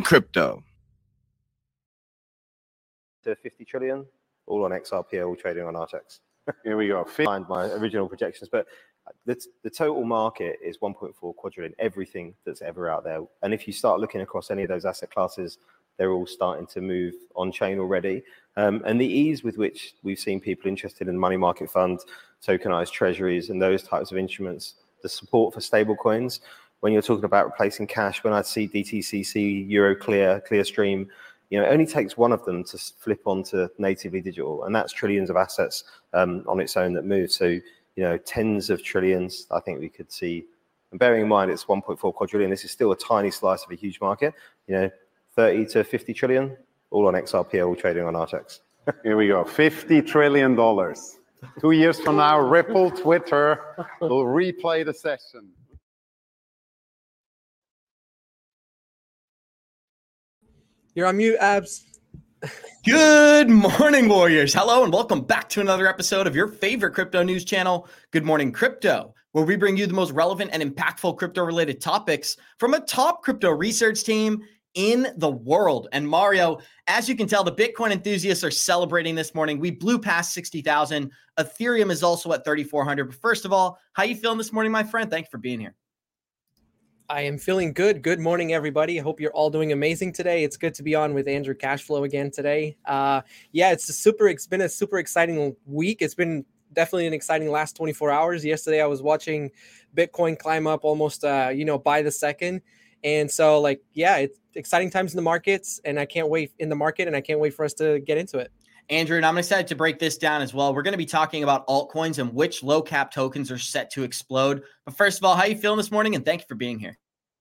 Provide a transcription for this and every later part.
Good crypto. To 50 trillion, all on XRP, all trading on Archax. Here we go. Find my original projections, but the, the total market is 1.4 quadrillion, everything that's ever out there. And if you start looking across any of those asset classes, they're all starting to move on chain already. Um, and the ease with which we've seen people interested in money market funds, tokenized treasuries, and those types of instruments, the support for stable coins, when you're talking about replacing cash, when I see DTCC, Euroclear, Clearstream, you know, it only takes one of them to flip onto natively digital, and that's trillions of assets um, on its own that move. So, you know, tens of trillions, I think we could see. And bearing in mind it's 1.4 quadrillion, this is still a tiny slice of a huge market. You know, 30 to 50 trillion, all on XRP, all trading on Archax. Here we go, 50 trillion dollars. Two years from now, Ripple, Twitter will replay the session. You're on mute, Abs. Good morning, Warriors. Hello, and welcome back to another episode of your favorite crypto news channel, Good Morning Crypto, where we bring you the most relevant and impactful crypto related topics from a top crypto research team in the world. And Mario, as you can tell, the Bitcoin enthusiasts are celebrating this morning. We blew past 60,000. Ethereum is also at 3,400. But first of all, how you feeling this morning, my friend? Thanks for being here. I am feeling good. Good morning, everybody. I hope you're all doing amazing today. It's good to be on with Andrew Cashflow again today. Uh, yeah, it's super. It's been a super exciting week. It's been definitely an exciting last 24 hours. Yesterday, I was watching Bitcoin climb up almost, uh, you know, by the second. And so, like, yeah, it's exciting times in the markets, and I can't wait in the market, and I can't wait for us to get into it. Andrew, and I'm excited to break this down as well. We're going to be talking about altcoins and which low cap tokens are set to explode. But first of all, how are you feeling this morning? And thank you for being here.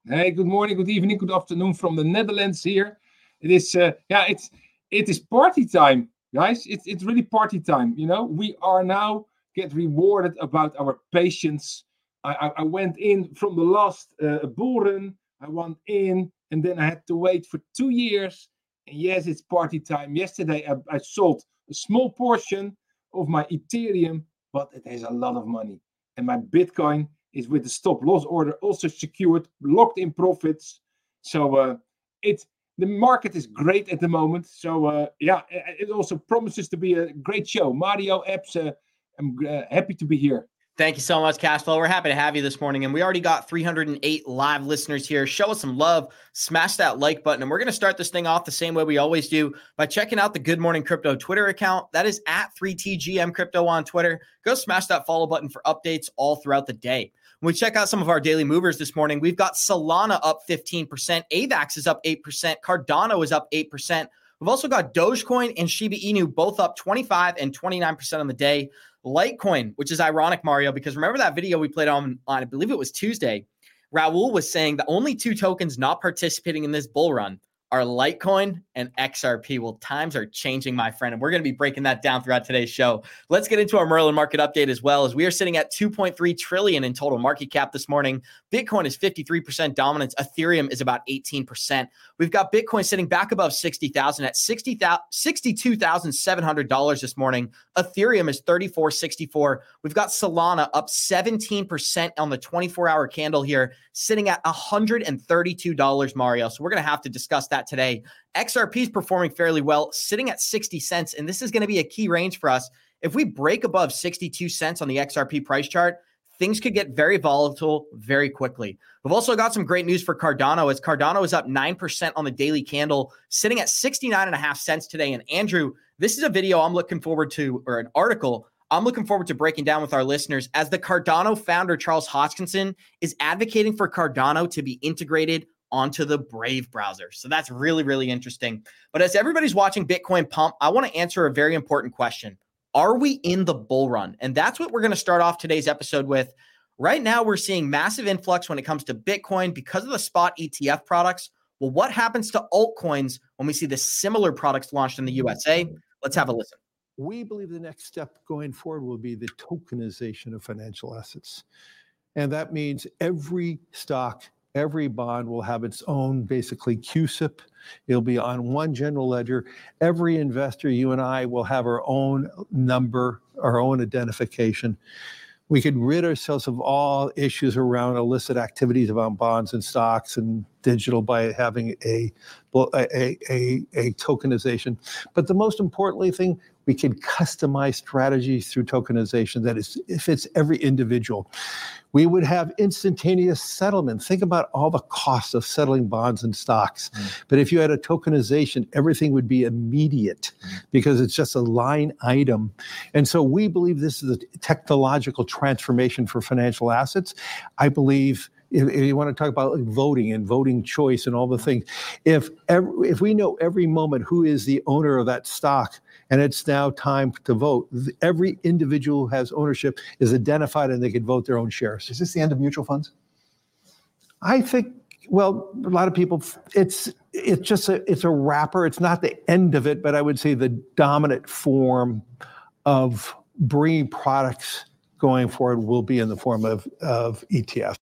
Hey, good morning, good evening, good afternoon from the Netherlands here. It is, uh, yeah, it's it is party time, guys. It's it's really party time. You know, we are now get rewarded about our patience. I, I, I went in from the last uh, bull run. I went in, and then I had to wait for two years yes, it's party time. Yesterday, I, I sold a small portion of my Ethereum, but it has a lot of money. And my Bitcoin is with the stop loss order also secured, locked in profits. So uh, it the market is great at the moment. So uh, yeah, it also promises to be a great show. Mario Abs, uh, I'm uh, happy to be here. Thank you so much, Cashflow. We're happy to have you this morning. And we already got 308 live listeners here. Show us some love, smash that like button. And we're going to start this thing off the same way we always do by checking out the Good Morning Crypto Twitter account. That is at 3TGM Crypto on Twitter. Go smash that follow button for updates all throughout the day. When we check out some of our daily movers this morning, we've got Solana up 15%, AVAX is up 8%, Cardano is up 8%. We've also got Dogecoin and Shiba Inu both up 25 and 29% on the day. Litecoin, which is ironic, Mario, because remember that video we played on, on I believe it was Tuesday. Raul was saying the only two tokens not participating in this bull run are Litecoin and XRP. Well, times are changing, my friend, and we're going to be breaking that down throughout today's show. Let's get into our Merlin market update as well, as we are sitting at 2.3 trillion in total market cap this morning. Bitcoin is 53% dominance. Ethereum is about 18%. We've got Bitcoin sitting back above 60,000 at 60, $62,700 this morning. Ethereum is 3464. We've got Solana up 17% on the 24-hour candle here, sitting at $132, Mario. So we're going to have to discuss that today. XRP is performing fairly well, sitting at 60 cents. And this is going to be a key range for us. If we break above 62 cents on the XRP price chart, things could get very volatile very quickly. We've also got some great news for Cardano as Cardano is up 9% on the daily candle, sitting at 69 and a half cents today. And Andrew, this is a video I'm looking forward to, or an article I'm looking forward to breaking down with our listeners as the Cardano founder, Charles Hoskinson, is advocating for Cardano to be integrated onto the Brave browser. So that's really, really interesting. But as everybody's watching Bitcoin pump, I want to answer a very important question. Are we in the bull run? And that's what we're going to start off today's episode with. Right now, we're seeing massive influx when it comes to Bitcoin because of the spot ETF products. Well, what happens to altcoins when we see the similar products launched in the USA? Let's have a listen. We believe the next step going forward will be the tokenization of financial assets. And that means every stock every bond will have its own basically CUSIP. It'll be on one general ledger. Every investor, you and I, will have our own number, our own identification. we could rid ourselves of all issues around illicit activities around bonds and stocks and digital by having a a, a, a tokenization. But the most importantly thing, we can customize strategies through tokenization that is fits every individual. We would have instantaneous settlement. Think about all the costs of settling bonds and stocks. Mm. But if you had a tokenization, everything would be immediate mm. because it's just a line item. And so we believe this is a technological transformation for financial assets. I believe if, you want to talk about voting and voting choice and all the things, if every, if we know every moment who is the owner of that stock and it's now time to vote, every individual who has ownership is identified and they can vote their own shares. Is this the end of mutual funds? I think. Well, a lot of people. It's it's just a it's a wrapper. It's not the end of it, but I would say the dominant form of bringing products going forward will be in the form of of ETFs.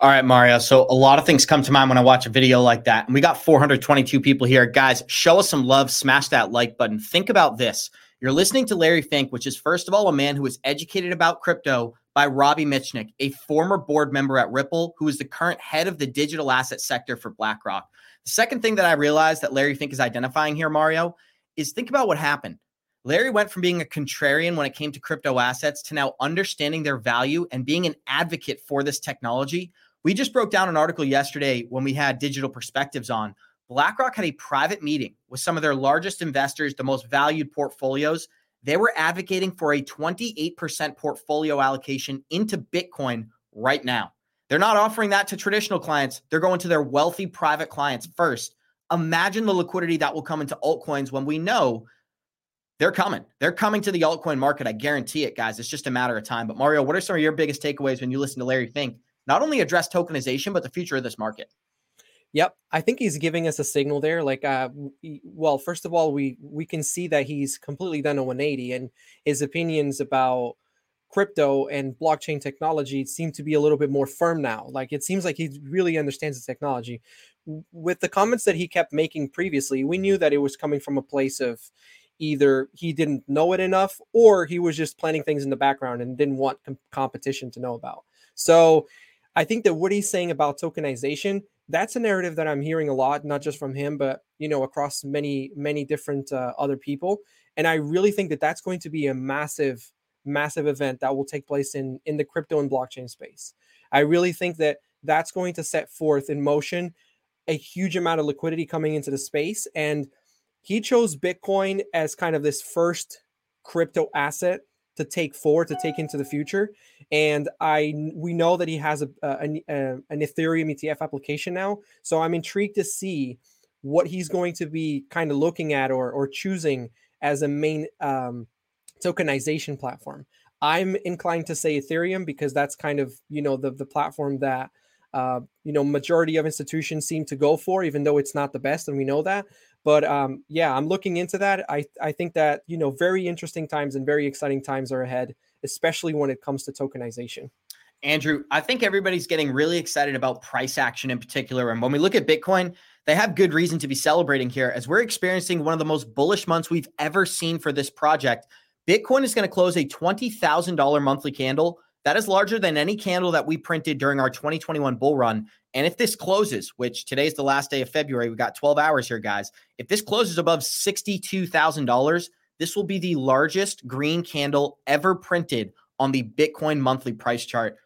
All right, Mario. So a lot of things come to mind when I watch a video like that. And we got 422 people here. Guys, show us some love. Smash that like button. Think about this. You're listening to Larry Fink, which is first of all a man who was educated about crypto by Robbie Mitchnick, a former board member at Ripple, who is the current head of the digital asset sector for BlackRock. The second thing that I realized that Larry Fink is identifying here, Mario, is think about what happened. Larry went from being a contrarian when it came to crypto assets to now understanding their value and being an advocate for this technology. We just broke down an article yesterday when we had digital perspectives on. BlackRock had a private meeting with some of their largest investors, the most valued portfolios. They were advocating for a 28% portfolio allocation into Bitcoin right now. They're not offering that to traditional clients, they're going to their wealthy private clients first. Imagine the liquidity that will come into altcoins when we know they're coming. They're coming to the altcoin market. I guarantee it, guys. It's just a matter of time. But Mario, what are some of your biggest takeaways when you listen to Larry Fink? Not only address tokenization, but the future of this market. Yep, I think he's giving us a signal there. Like, uh, well, first of all, we we can see that he's completely done a 180, and his opinions about crypto and blockchain technology seem to be a little bit more firm now. Like, it seems like he really understands the technology. With the comments that he kept making previously, we knew that it was coming from a place of either he didn't know it enough or he was just planning things in the background and didn't want com- competition to know about. So I think that what he's saying about tokenization, that's a narrative that I'm hearing a lot, not just from him, but you know across many many different uh, other people. And I really think that that's going to be a massive massive event that will take place in in the crypto and blockchain space. I really think that that's going to set forth in motion a huge amount of liquidity coming into the space and he chose Bitcoin as kind of this first crypto asset to take forward to take into the future. And i we know that he has a, a, a, an ethereum etf application now. So i'm intrigued to see what he's going to be kind of looking at or, or choosing as a main um, tokenization platform. I'm inclined to say ethereum because that's kind of you know the, the platform that uh, you know majority of institutions seem to go for even though it's not the best and we know that but um, yeah, I'm looking into that. I I think that you know very interesting times and very exciting times are ahead, especially when it comes to tokenization. Andrew, I think everybody's getting really excited about price action in particular. And when we look at Bitcoin, they have good reason to be celebrating here as we're experiencing one of the most bullish months we've ever seen for this project. Bitcoin is going to close a $20,000 monthly candle. That is larger than any candle that we printed during our 2021 bull run. And if this closes, which today's the last day of February, we got 12 hours here, guys. If this closes above $62,000, this will be the largest green candle ever printed on the Bitcoin monthly price chart.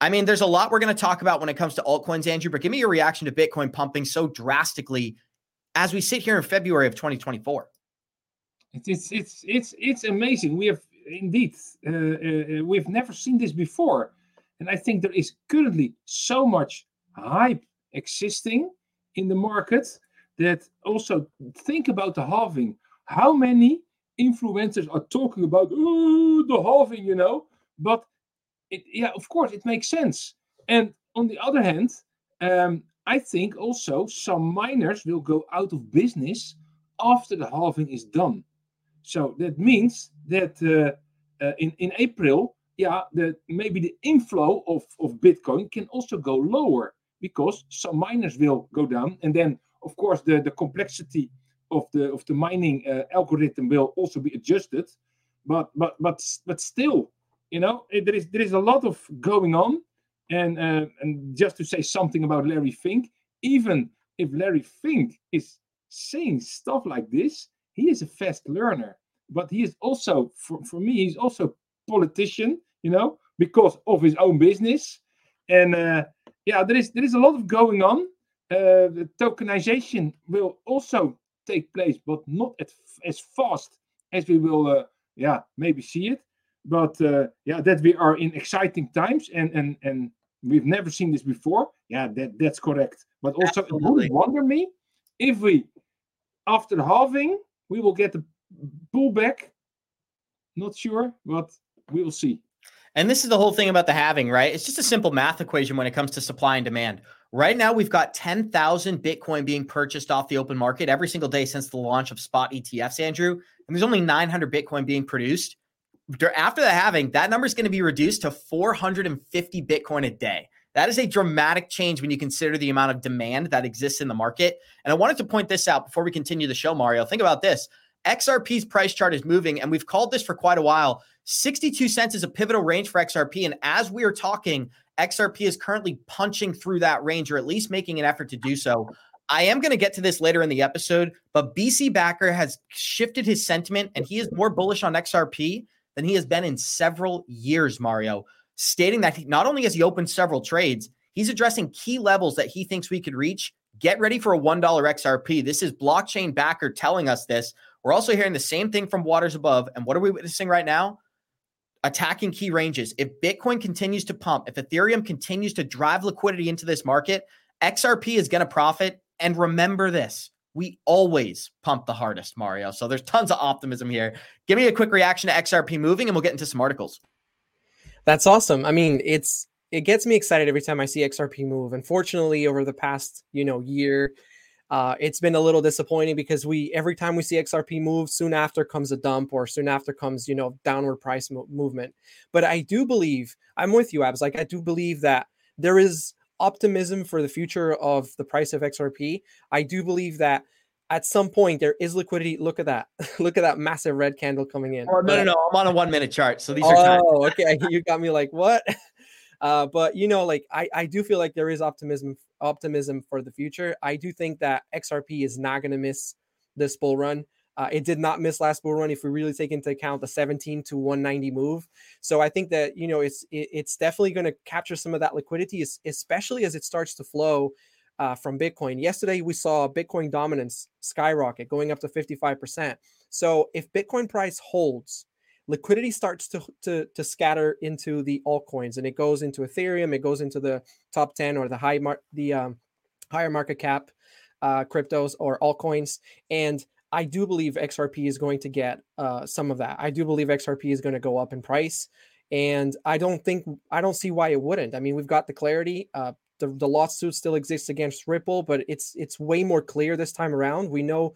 I mean, there's a lot we're going to talk about when it comes to altcoins, Andrew, but give me your reaction to Bitcoin pumping so drastically as we sit here in February of 2024. It's it's it's it's amazing. We have indeed uh, uh, we've never seen this before, and I think there is currently so much hype existing in the market that also think about the halving. How many influencers are talking about the halving, you know? But it, yeah, of course, it makes sense. And on the other hand, um, I think also some miners will go out of business after the halving is done. So that means that uh, uh, in in April, yeah, the maybe the inflow of of Bitcoin can also go lower because some miners will go down, and then of course the the complexity of the of the mining uh, algorithm will also be adjusted. But but but but still, you know, it, there is there is a lot of going on, and uh, and just to say something about Larry Fink, even if Larry Fink is saying stuff like this, he is a fast learner, but he is also, for, for me, he's also politician, you know, because of his own business, and uh, yeah, there is there is a lot of going on. Uh, the tokenization will also take place, but not at, as fast as we will, uh, yeah, maybe see it. But uh, yeah, that we are in exciting times, and and and we've never seen this before. Yeah, that that's correct. But also, Absolutely. it wouldn't wonder me if we, after halving, we will get the pullback. Not sure, but we will see. And this is the whole thing about the halving, right? It's just a simple math equation when it comes to supply and demand. Right now, we've got 10,000 Bitcoin being purchased off the open market every single day since the launch of spot ETFs, Andrew. And there's only 900 Bitcoin being produced. After the halving, that number is going to be reduced to 450 Bitcoin a day. That is a dramatic change when you consider the amount of demand that exists in the market. And I wanted to point this out before we continue the show, Mario. Think about this XRP's price chart is moving, and we've called this for quite a while. 62 cents is a pivotal range for XRP. And as we are talking, XRP is currently punching through that range, or at least making an effort to do so. I am going to get to this later in the episode, but BC Backer has shifted his sentiment and he is more bullish on XRP than he has been in several years, Mario, stating that he, not only has he opened several trades, he's addressing key levels that he thinks we could reach. Get ready for a $1 XRP. This is blockchain backer telling us this. We're also hearing the same thing from Waters Above. And what are we witnessing right now? Attacking key ranges. If Bitcoin continues to pump, if Ethereum continues to drive liquidity into this market, XRP is going to profit. And remember this we always pump the hardest, Mario. So there's tons of optimism here. Give me a quick reaction to XRP moving, and we'll get into some articles. That's awesome. I mean, it's it gets me excited every time I see XRP move. Unfortunately, over the past you know year, uh, it's been a little disappointing because we every time we see XRP move, soon after comes a dump or soon after comes you know downward price mo- movement. But I do believe I'm with you, Abs. Like I do believe that there is optimism for the future of the price of XRP. I do believe that at some point there is liquidity. Look at that. Look at that massive red candle coming in. Oh, no, no, no. I'm on a one minute chart. So these are. Oh, okay. You got me like, what? Uh, but you know, like I, I do feel like there is optimism optimism for the future. I do think that XRP is not going to miss this bull run. Uh, it did not miss last bull run if we really take into account the 17 to 190 move. So I think that you know it's it, it's definitely going to capture some of that liquidity, especially as it starts to flow uh, from Bitcoin. Yesterday we saw Bitcoin dominance skyrocket, going up to 55%. So if Bitcoin price holds, liquidity starts to, to, to scatter into the altcoins and it goes into Ethereum, it goes into the top 10 or the high mar- the um, higher market cap uh, cryptos or altcoins. And I do believe XRP is going to get uh, some of that. I do believe XRP is going to go up in price. And I don't think, I don't see why it wouldn't. I mean, we've got the clarity. Uh, the, the lawsuit still exists against Ripple, but it's it's way more clear this time around. We know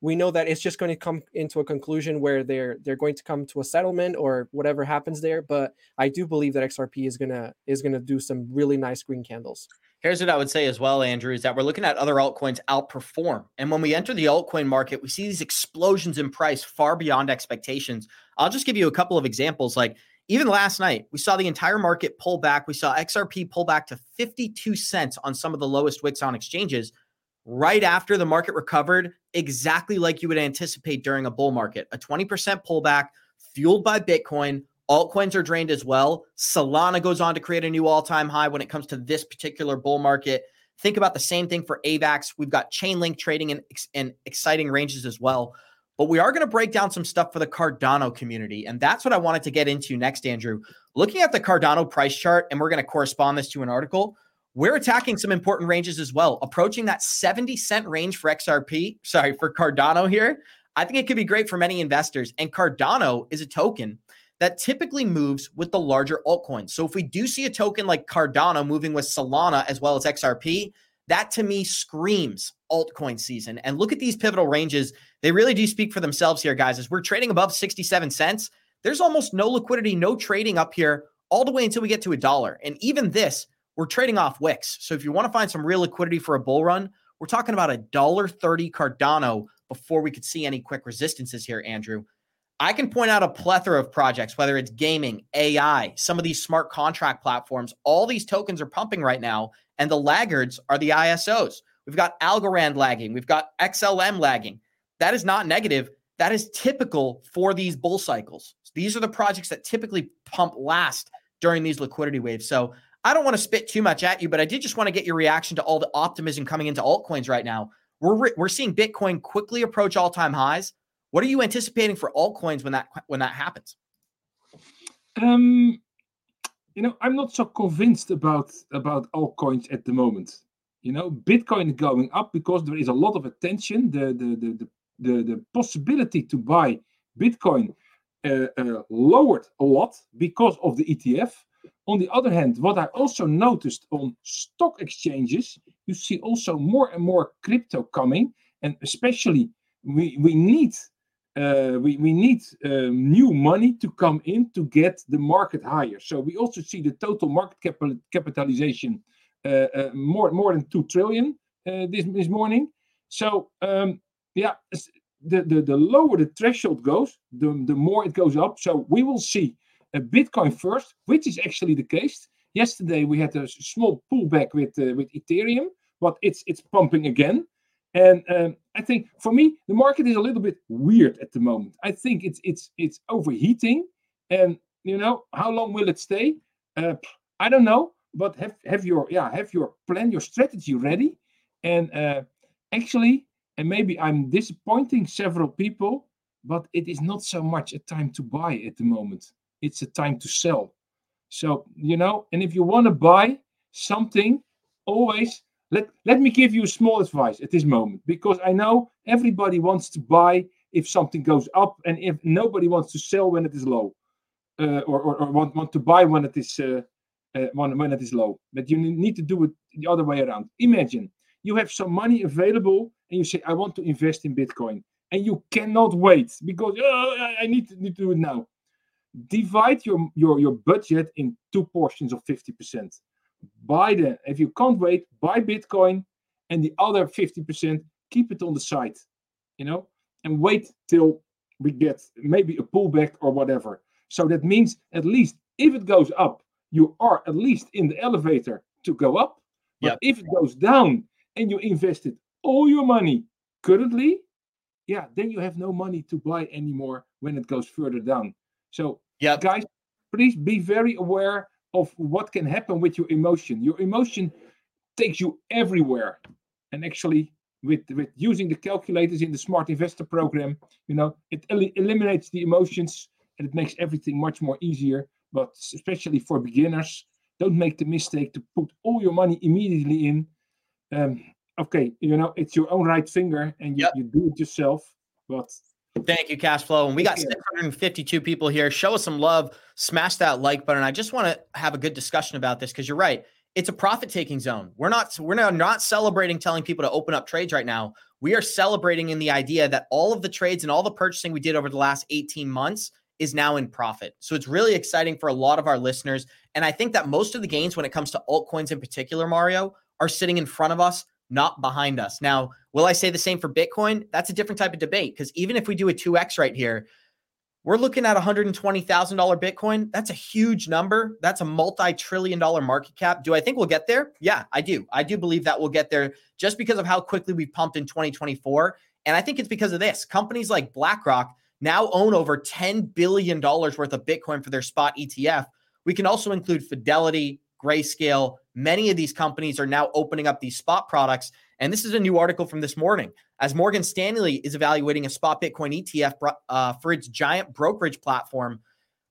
we know that it's just going to come into a conclusion where they're they're going to come to a settlement or whatever happens there but i do believe that xrp is to is to do some really nice green candles. Here's what i would say as well andrew is that we're looking at other altcoins outperform. And when we enter the altcoin market we see these explosions in price far beyond expectations. I'll just give you a couple of examples like even last night, we saw the entire market pull back. We saw XRP pull back to 52 cents on some of the lowest wicks on exchanges right after the market recovered, exactly like you would anticipate during a bull market. A 20% pullback fueled by Bitcoin. Altcoins are drained as well. Solana goes on to create a new all time high when it comes to this particular bull market. Think about the same thing for AVAX. We've got Chainlink trading in, in exciting ranges as well. But we are going to break down some stuff for the Cardano community. And that's what I wanted to get into next, Andrew. Looking at the Cardano price chart, and we're going to correspond this to an article we're attacking some important ranges as well, approaching that 70 cent range for XRP, sorry, for Cardano here. I think it could be great for many investors. And Cardano is a token that typically moves with the larger altcoins. So if we do see a token like Cardano moving with Solana as well as XRP, that to me screams altcoin season. And look at these pivotal ranges. They really do speak for themselves here, guys. As we're trading above 67 cents, there's almost no liquidity, no trading up here all the way until we get to a dollar. And even this we're trading off wicks. So if you want to find some real liquidity for a bull run, we're talking about a dollar thirty Cardano before we could see any quick resistances here, Andrew. I can point out a plethora of projects, whether it's gaming, AI, some of these smart contract platforms. All these tokens are pumping right now, and the laggards are the ISOs. We've got Algorand lagging, we've got XLM lagging. That is not negative. That is typical for these bull cycles. These are the projects that typically pump last during these liquidity waves. So I don't want to spit too much at you, but I did just want to get your reaction to all the optimism coming into altcoins right now. We're we're seeing Bitcoin quickly approach all-time highs. What are you anticipating for altcoins when that when that happens? Um, you know, I'm not so convinced about about altcoins at the moment. You know, Bitcoin going up because there is a lot of attention. The the the the the, the possibility to buy Bitcoin uh, uh, lowered a lot because of the ETF. On the other hand, what I also noticed on stock exchanges, you see also more and more crypto coming, and especially we we need uh, we, we need um, new money to come in to get the market higher. So we also see the total market cap- capitalization more more than two trillion uh, this this morning. So um, yeah, the, the the lower the threshold goes, the the more it goes up. So we will see a Bitcoin first, which is actually the case. Yesterday we had a small pullback with uh, with Ethereum, but it's it's pumping again. And um, I think for me, the market is a little bit weird at the moment. I think it's it's it's overheating, and you know how long will it stay? Uh, I don't know, but have have your yeah have your plan, your strategy ready, and uh, actually, and maybe I'm disappointing several people, but it is not so much a time to buy at the moment. It's a time to sell. So you know, and if you want to buy something, always let, let me give you a small advice at this moment because I know everybody wants to buy if something goes up and if nobody wants to sell when it is low uh, or, or, or, want, want to buy when it is uh, uh, when, when it is low. But you need to do it the other way around. Imagine you have some money available and you say, I want to invest in Bitcoin. And you cannot wait because oh, I need to, need to do it now. Divide your, your, your budget in two portions of 50% buy the if you can't wait buy bitcoin and the other 50% keep it on the side you know and wait till we get maybe a pullback or whatever so that means at least if it goes up you are at least in the elevator to go up but yep. if it goes down and you invested all your money currently yeah then you have no money to buy anymore when it goes further down so yeah guys please be very aware of what can happen with your emotion. Your emotion takes you everywhere. And actually, with, with using the calculators in the Smart Investor program, you know, it el eliminates the emotions and it makes everything much more easier. But especially for beginners, don't make the mistake to put all your money immediately in. Um, okay, you know, it's your own right finger and you, yep. you do it yourself. But Thank you, Cashflow. And we got 652 people here. Show us some love. Smash that like button. I just want to have a good discussion about this because you're right. It's a profit taking zone. We're not we're not, not celebrating telling people to open up trades right now. We are celebrating in the idea that all of the trades and all the purchasing we did over the last 18 months is now in profit. So it's really exciting for a lot of our listeners. And I think that most of the gains when it comes to altcoins in particular, Mario, are sitting in front of us not behind us. Now, will I say the same for Bitcoin? That's a different type of debate because even if we do a 2x right here, we're looking at $120,000 Bitcoin. That's a huge number. That's a multi trillion dollar market cap. Do I think we'll get there? Yeah, I do. I do believe that we'll get there just because of how quickly we pumped in 2024. And I think it's because of this. Companies like BlackRock now own over $10 billion worth of Bitcoin for their spot ETF. We can also include Fidelity, Grayscale. Many of these companies are now opening up these spot products. And this is a new article from this morning. As Morgan Stanley is evaluating a spot Bitcoin ETF uh, for its giant brokerage platform,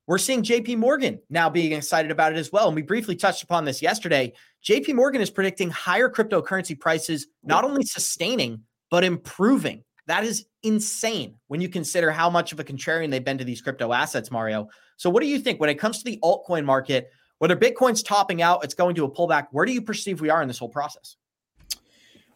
we're seeing JP Morgan now being excited about it as well. And we briefly touched upon this yesterday. JP Morgan is predicting higher cryptocurrency prices, not only sustaining, but improving. That is insane when you consider how much of a contrarian they've been to these crypto assets, Mario. So, what do you think when it comes to the altcoin market? Whether Bitcoin's topping out, it's going to a pullback. Where do you perceive we are in this whole process?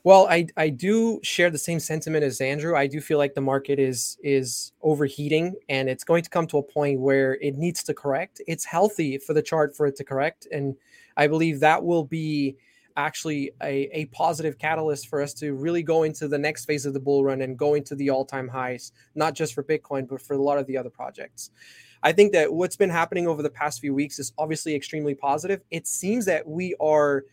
Well, I, I do share the same sentiment as Andrew. I do feel like the market is is overheating and it's going to come to a point where it needs to correct. It's healthy for the chart for it to correct. And I believe that will be actually a, a positive catalyst for us to really go into the next phase of the bull run and go into the all-time highs, not just for Bitcoin, but for a lot of the other projects. I think that what's been happening over the past few weeks is obviously extremely positive. It seems that we are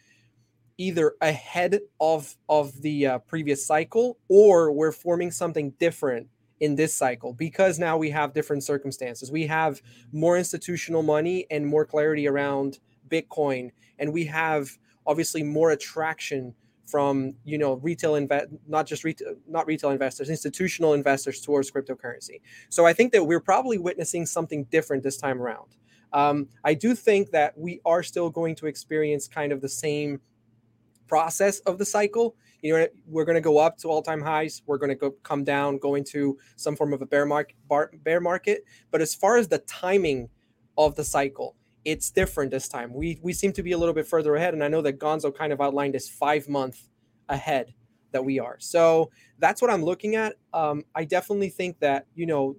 either ahead of of the uh, previous cycle or we're forming something different in this cycle because now we have different circumstances. We have more institutional money and more clarity around Bitcoin and we have obviously more attraction from you know retail invest not just retail not retail investors institutional investors towards cryptocurrency. So i think that we're probably witnessing something different this time around. Um, i do think that we are still going to experience kind of the same process of the cycle. You know we're going to go up to all-time highs. We're going to go come down go into some form of a bear market bear market. But as far as the timing of the cycle it's different this time. We we seem to be a little bit further ahead, and I know that Gonzo kind of outlined this five month ahead that we are. So that's what I'm looking at. Um, I definitely think that you know,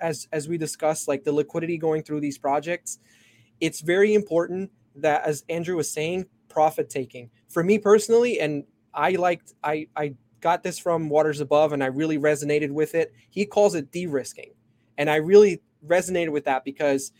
as as we discussed, like the liquidity going through these projects, it's very important that, as Andrew was saying, profit taking. For me personally, and I liked I I got this from Waters Above, and I really resonated with it. He calls it de-risking, and I really resonated with that because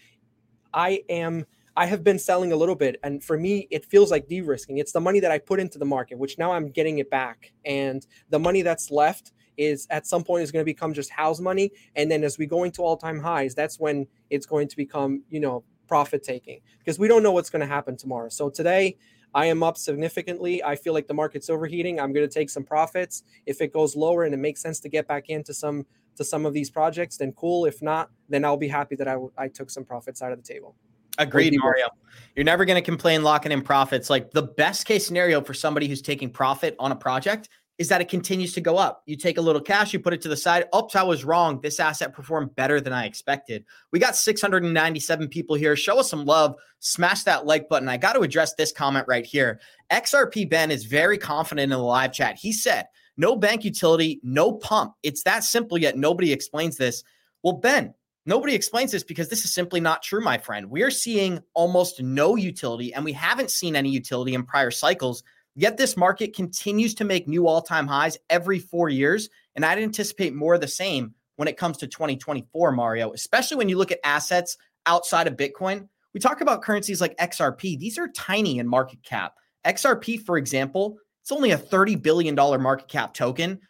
I am I have been selling a little bit, and for me, it feels like de-risking. It's the money that I put into the market, which now I'm getting it back, and the money that's left is at some point is going to become just house money, and then as we go into all-time highs, that's when it's going to become you know profit taking because we don't know what's going to happen tomorrow. So today. I am up significantly. I feel like the market's overheating. I'm going to take some profits. If it goes lower and it makes sense to get back into some to some of these projects, then cool. If not, then I'll be happy that I, I took some profits out of the table. Agreed, Mario. You're never going to complain locking in profits. Like the best case scenario for somebody who's taking profit on a project is that it continues to go up. You take a little cash, you put it to the side. Oops, I was wrong. This asset performed better than I expected. We got 697 people here. Show us some love. Smash that like button. I got to address this comment right here. XRP Ben is very confident in the live chat. He said, no bank utility, no pump. It's that simple, yet nobody explains this. Well, Ben, nobody explains this because this is simply not true, my friend. We are seeing almost no utility, and we haven't seen any utility in prior cycles. Yet this market continues to make new all time highs every four years. And I'd anticipate more of the same when it comes to 2024, Mario, especially when you look at assets outside of Bitcoin. We talk about currencies like XRP, these are tiny in market cap. XRP, for example, it's only a $30 billion market cap token.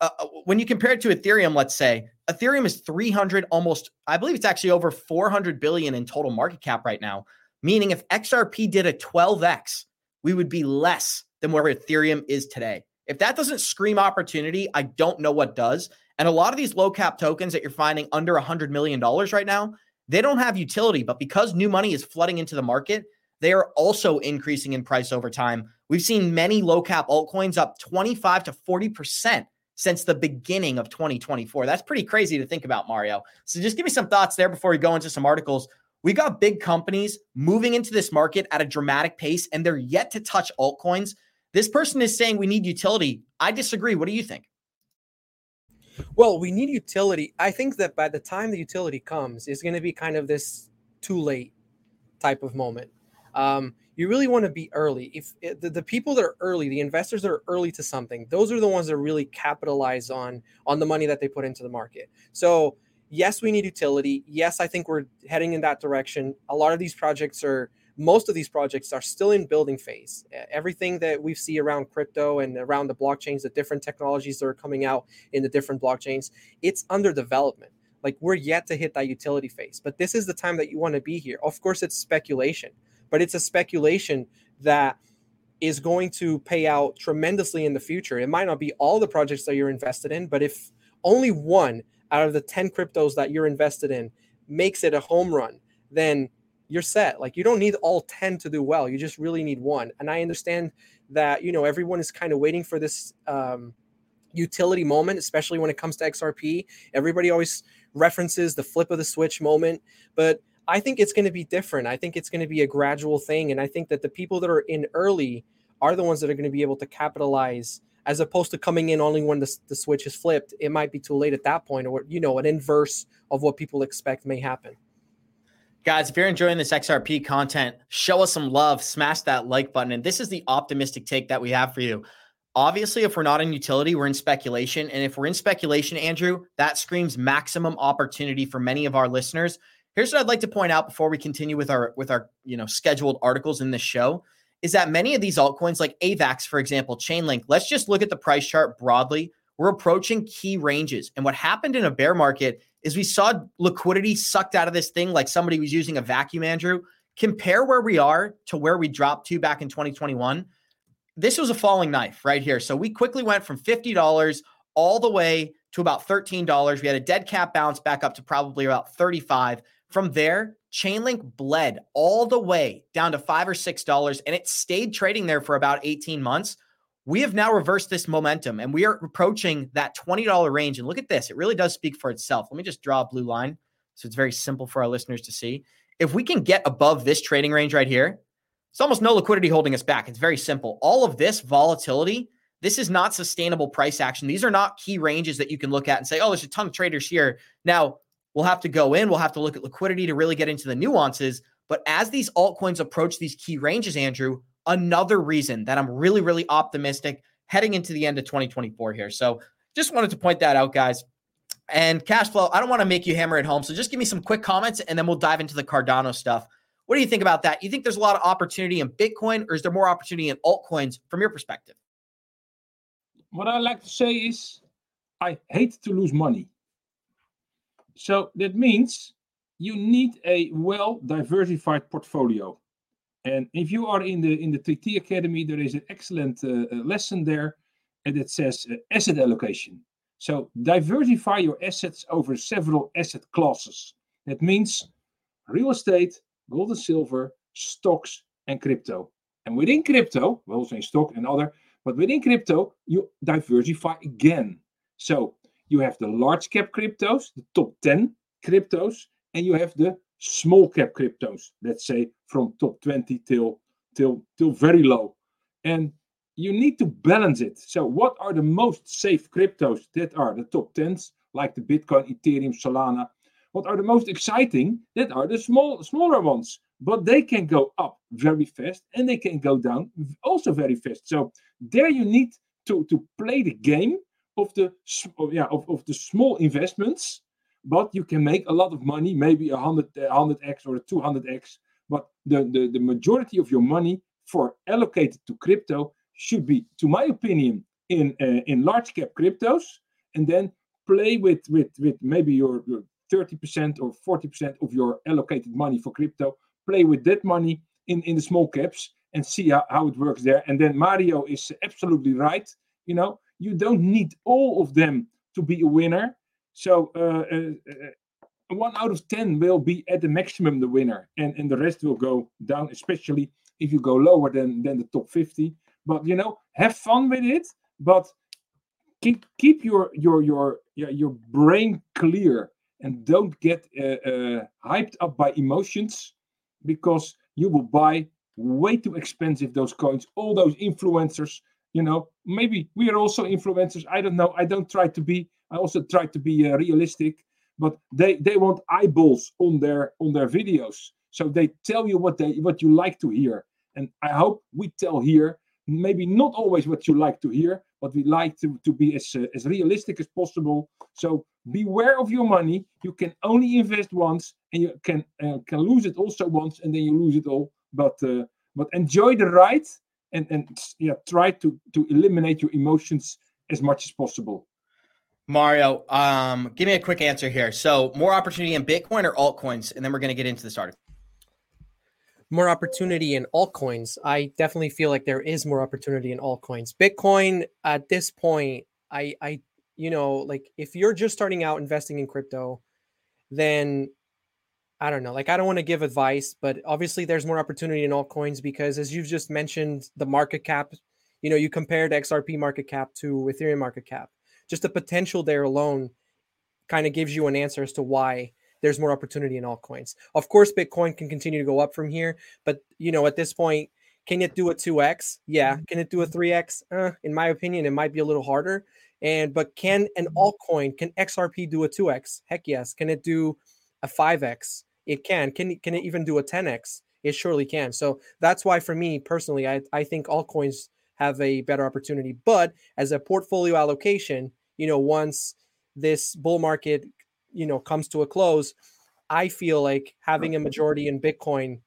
Uh, uh, when you compare it to Ethereum, let's say Ethereum is 300 almost, I believe it's actually over 400 billion in total market cap right now. Meaning if XRP did a 12x, we would be less than where Ethereum is today. If that doesn't scream opportunity, I don't know what does. And a lot of these low cap tokens that you're finding under $100 million right now, they don't have utility. But because new money is flooding into the market, they are also increasing in price over time. We've seen many low cap altcoins up 25 to 40% since the beginning of 2024. That's pretty crazy to think about, Mario. So just give me some thoughts there before we go into some articles. We got big companies moving into this market at a dramatic pace, and they're yet to touch altcoins. This person is saying we need utility. I disagree. What do you think? Well, we need utility. I think that by the time the utility comes, it's going to be kind of this too late type of moment. Um, you really want to be early. If eh, the, the people that are early, the investors that are early to something, those are the ones that really capitalize on on the money that they put into the market. So yes, we need utility. Yes, I think we're heading in that direction. A lot of these projects are most of these projects are still in building phase. Everything that we see around crypto and around the blockchains, the different technologies that are coming out in the different blockchains, it's under development. Like we're yet to hit that utility phase. But this is the time that you want to be here. Of course, it's speculation but it's a speculation that is going to pay out tremendously in the future. It might not be all the projects that you're invested in, but if only one out of the 10 cryptos that you're invested in makes it a home run, then you're set. Like you don't need all 10 to do well. You just really need one. And I understand that, you know, everyone is kind of waiting for this um, utility moment, especially when it comes to XRP. Everybody always references the flip of the switch moment, but I think it's going to be different. I think it's going to be a gradual thing. And I think that the people that are in early are the ones that are going to be able to capitalize as opposed to coming in only when the, the switch is flipped. It might be too late at that point, or, you know, an inverse of what people expect may happen. Guys, if you're enjoying this XRP content, show us some love, smash that like button. And this is the optimistic take that we have for you. Obviously, if we're not in utility, we're in speculation. And if we're in speculation, Andrew, that screams maximum opportunity for many of our listeners. Here's what I'd like to point out before we continue with our with our you know scheduled articles in this show is that many of these altcoins, like AVAX, for example, Chainlink, let's just look at the price chart broadly. We're approaching key ranges. And what happened in a bear market is we saw liquidity sucked out of this thing like somebody was using a vacuum, Andrew. Compare where we are to where we dropped to back in 2021. This was a falling knife right here. So we quickly went from $50 all the way to about $13. We had a dead cat bounce back up to probably about 35. From there, Chainlink bled all the way down to five or six dollars, and it stayed trading there for about 18 months. We have now reversed this momentum and we are approaching that $20 range. And look at this, it really does speak for itself. Let me just draw a blue line so it's very simple for our listeners to see. If we can get above this trading range right here, it's almost no liquidity holding us back. It's very simple. All of this volatility, this is not sustainable price action. These are not key ranges that you can look at and say, oh, there's a ton of traders here. Now, we'll have to go in, we'll have to look at liquidity to really get into the nuances. But as these altcoins approach these key ranges, Andrew, another reason that I'm really, really optimistic heading into the end of 2024 here. So just wanted to point that out, guys. And cash flow, I don't want to make you hammer it home. So just give me some quick comments and then we'll dive into the Cardano stuff. What do you think about that? You think there's a lot of opportunity in Bitcoin or is there more opportunity in altcoins from your perspective? What I like to say is I hate to lose money. So that means you need a well diversified portfolio. And if you are in the in the TT Academy, there is an excellent uh, uh, lesson there, and it says uh, asset allocation. So diversify your assets over several asset classes. That means real estate, gold and silver, stocks, and crypto. And within crypto, well, also stock and other, but within crypto, you diversify again. So you have the large cap cryptos, the top 10 cryptos, and you have the small cap cryptos, let's say from top 20 till till till very low. And you need to balance it. So what are the most safe cryptos that are the top 10s, like the Bitcoin, Ethereum, Solana? What are the most exciting? That are the small smaller ones, but they can go up very fast and they can go down also very fast. So there you need to to play the game of the yeah of, of the small investments but you can make a lot of money, maybe a 100, 100x or a 200x. But the, the, the majority of your money for allocated to crypto should be, to my opinion, in uh, in large cap cryptos, and then play with with with maybe your, your 30% or 40% of your allocated money for crypto. Play with that money in in the small caps and see how, how it works there. And then Mario is absolutely right. You know, you don't need all of them to be a winner. So uh, uh, uh, one out of 10 will be at the maximum the winner, and, and the rest will go down, especially if you go lower than, than the top 50. But you know, have fun with it, but keep keep your your your your brain clear and don't get uh, uh, hyped up by emotions because you will buy way too expensive those coins all those influencers you know maybe we are also influencers i don't know i don't try to be I also try to be uh, realistic, but they they want eyeballs on their on their videos, so they tell you what they what you like to hear. And I hope we tell here maybe not always what you like to hear, but we like to to be as uh, as realistic as possible. So beware of your money. You can only invest once, and you can uh, can lose it also once, and then you lose it all. But uh, but enjoy the ride and and yeah, try to to eliminate your emotions as much as possible. Mario, um, give me a quick answer here. So, more opportunity in Bitcoin or altcoins, and then we're going to get into the article. More opportunity in altcoins. I definitely feel like there is more opportunity in altcoins. Bitcoin at this point, I, I, you know, like if you're just starting out investing in crypto, then I don't know. Like I don't want to give advice, but obviously there's more opportunity in altcoins because, as you've just mentioned, the market cap. You know, you compared XRP market cap to Ethereum market cap just the potential there alone kind of gives you an answer as to why there's more opportunity in altcoins. Of course, Bitcoin can continue to go up from here, but you know, at this point, can it do a 2x? Yeah. Mm-hmm. Can it do a 3x? Uh, in my opinion, it might be a little harder. And but can an mm-hmm. altcoin, can XRP do a 2x? Heck yes. Can it do a 5x? It can. Can can it even do a 10x? It surely can. So that's why for me personally, I, I think altcoins have a better opportunity. But as a portfolio allocation, you know, once this bull market, you know, comes to a close, I feel like having a majority in Bitcoin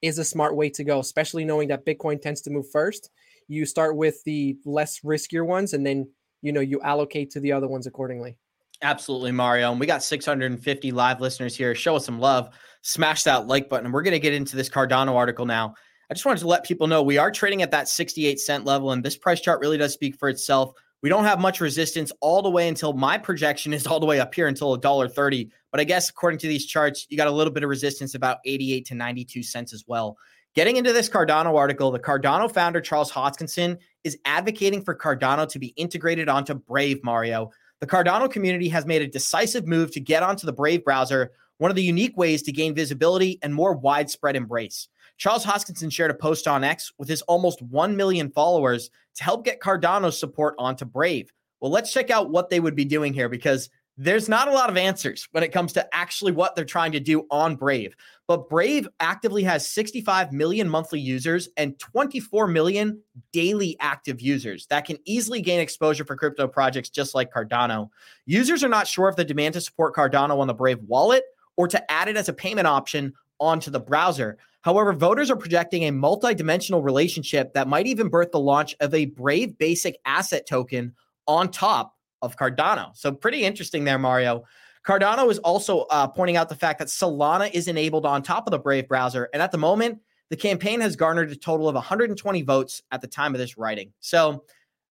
is a smart way to go, especially knowing that Bitcoin tends to move first. You start with the less riskier ones and then you know you allocate to the other ones accordingly. Absolutely, Mario. And we got 650 live listeners here. Show us some love. Smash that like button. We're going to get into this Cardano article now. I just wanted to let people know we are trading at that 68 cent level, and this price chart really does speak for itself. We don't have much resistance all the way until my projection is all the way up here until a dollar thirty. But I guess according to these charts, you got a little bit of resistance about 88 to 92 cents as well. Getting into this Cardano article, the Cardano founder Charles Hoskinson is advocating for Cardano to be integrated onto Brave Mario. The Cardano community has made a decisive move to get onto the Brave browser, one of the unique ways to gain visibility and more widespread embrace. Charles Hoskinson shared a post on X with his almost 1 million followers to help get Cardano support onto Brave. Well, let's check out what they would be doing here because there's not a lot of answers when it comes to actually what they're trying to do on Brave. But Brave actively has 65 million monthly users and 24 million daily active users that can easily gain exposure for crypto projects just like Cardano. Users are not sure if the demand to support Cardano on the Brave wallet or to add it as a payment option onto the browser. However, voters are projecting a multi-dimensional relationship that might even birth the launch of a Brave basic asset token on top of Cardano. So pretty interesting there, Mario. Cardano is also uh, pointing out the fact that Solana is enabled on top of the Brave browser. And at the moment, the campaign has garnered a total of 120 votes at the time of this writing. So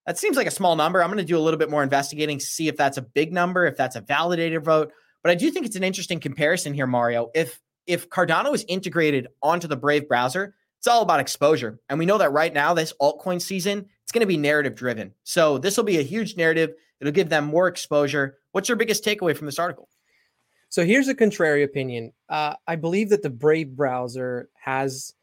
that seems like a small number. I'm going to do a little bit more investigating, to see if that's a big number, if that's a validated vote. But I do think it's an interesting comparison here, Mario. If if Cardano is integrated onto the Brave browser, it's all about exposure. And we know that right now, this altcoin season, it's going to be narrative driven. So this will be a huge narrative. It'll give them more exposure. What's your biggest takeaway from this article? So here's a contrary opinion. Uh, I believe that the Brave browser has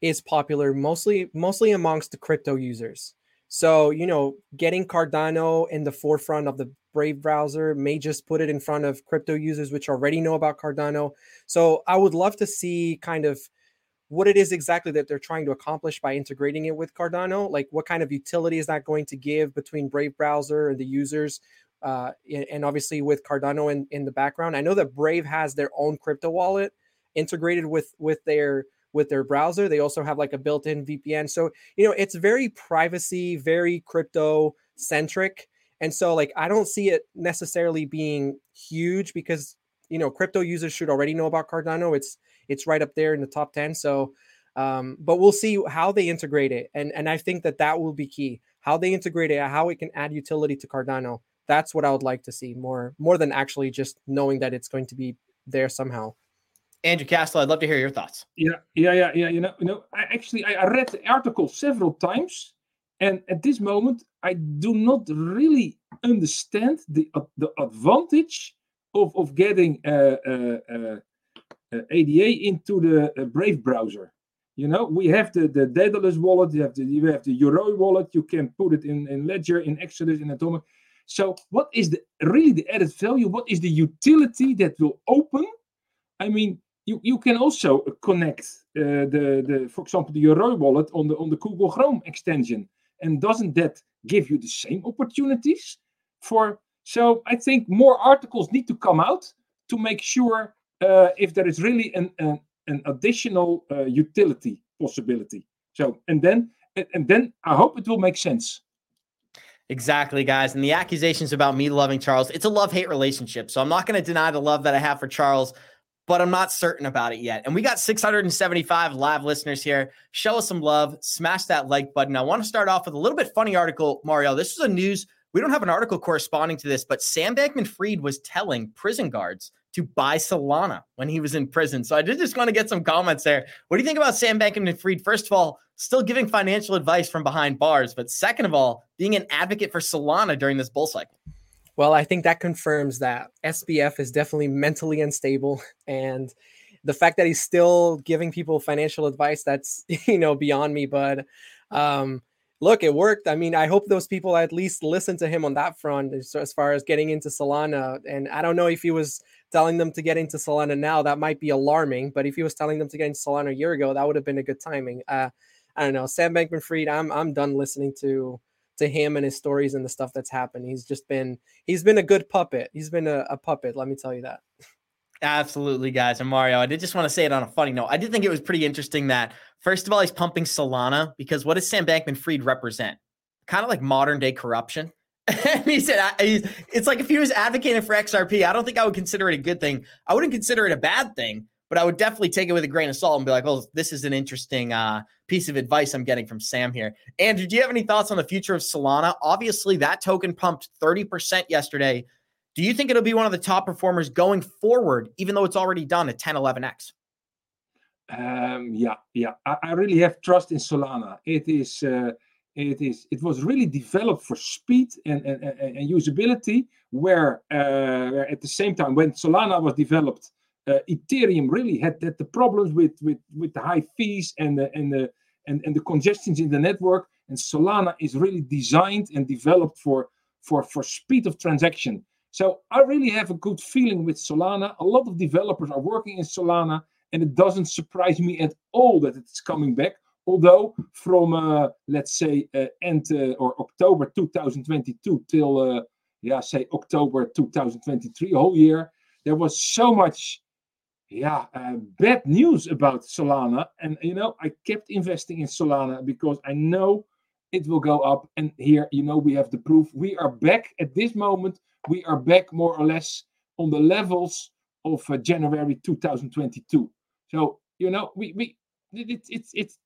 is popular mostly mostly amongst the crypto users. So you know, getting Cardano in the forefront of the Brave browser may just put it in front of crypto users which already know about Cardano. So I would love to see kind of what it is exactly that they're trying to accomplish by integrating it with Cardano. Like what kind of utility is that going to give between Brave browser and the users? Uh, and obviously with Cardano in, in the background. I know that Brave has their own crypto wallet integrated with with their with their browser. They also have like a built-in VPN. So, you know, it's very privacy, very crypto centric. And so, like, I don't see it necessarily being huge because you know crypto users should already know about Cardano. It's it's right up there in the top ten. So, um, but we'll see how they integrate it, and and I think that that will be key. How they integrate it, how it can add utility to Cardano. That's what I would like to see more more than actually just knowing that it's going to be there somehow. Andrew Cashflow, I'd love to hear your thoughts. Yeah, yeah, yeah, yeah. You know, you know. I actually I read the article several times, and at this moment, I do not really understand the uh, the advantage of of getting uh, uh, uh, ADA into the Brave browser. You know, we have the the Daedalus wallet, you have the you have the Yoroi wallet. You can put it in in Ledger, in Exodus, in Atomic. So, what is the really the added value? What is the utility that will open? I mean, you, you can also connect uh, the the for example the Yoroi wallet on the on the Google Chrome extension and doesn't that give you the same opportunities for? So I think more articles need to come out to make sure uh, if there is really an, an, an additional uh, utility possibility. So and then and, then I hope it will make sense. Exactly, guys. And the accusations about me loving Charles, it's a love hate relationship. So I'm not going to deny the love that I have for Charles but I'm not certain about it yet. And we got 675 live listeners here. Show us some love, smash that like button. I want to start off with a little bit funny article, Mario. This is a news. We don't have an article corresponding to this, but Sam Bankman Fried was telling prison guards to buy Solana when he was in prison. So I did just want to get some comments there. What do you think about Sam Bankman Fried? First of all, still giving financial advice from behind bars, but second of all, being an advocate for Solana during this bull cycle. Well, I think that confirms that SBF is definitely mentally unstable. And the fact that he's still giving people financial advice, that's, you know, beyond me. But um, look, it worked. I mean, I hope those people at least listen to him on that front as, as far as getting into Solana. And I don't know if he was telling them to get into Solana now. That might be alarming. But if he was telling them to get into Solana a year ago, that would have been a good timing. Uh, I don't know. Sam Bankman Fried, I'm I'm done listening to to him and his stories and the stuff that's happened. He's just been he's been a good puppet. He's been a, a puppet, let me tell you that. Absolutely, guys. And Mario, I did just want to say it on a funny note. I did think it was pretty interesting that, first of all, he's pumping Solana because what does Sam Bankman Fried represent? Kind of like modern day corruption. And he said, it's like if he was advocating for XRP, I don't think I would consider it a good thing. I wouldn't consider it a bad thing, but I would definitely take it with a grain of salt and be like, well, this is an interesting uh, piece of advice I'm getting from Sam here. Andrew, do you have any thoughts on the future of Solana? Obviously, that token pumped 30% yesterday do you think it'll be one of the top performers going forward, even though it's already done at 10, 11x? Um, yeah, yeah. I, I, really have trust in Solana. It is, uh, it is, it was really developed for speed and, and, and, usability. Where, uh, at the same time, when Solana was developed, uh, Ethereum really had, had the problems with, with, with the high fees and the, and the and, and the congestions in the network. And Solana is really designed and developed for for for speed of transaction. So I really have a good feeling with Solana. A lot of developers are working in Solana, and it doesn't surprise me at all that it's coming back. Although from uh, let's say uh, end uh, or October 2022 till yeah say October 2023, whole year, there was so much yeah uh, bad news about Solana, and you know I kept investing in Solana because I know it will go up. And here you know we have the proof. We are back at this moment we are back more or less on the levels of uh, January 2022. So you know, we we it's it, it's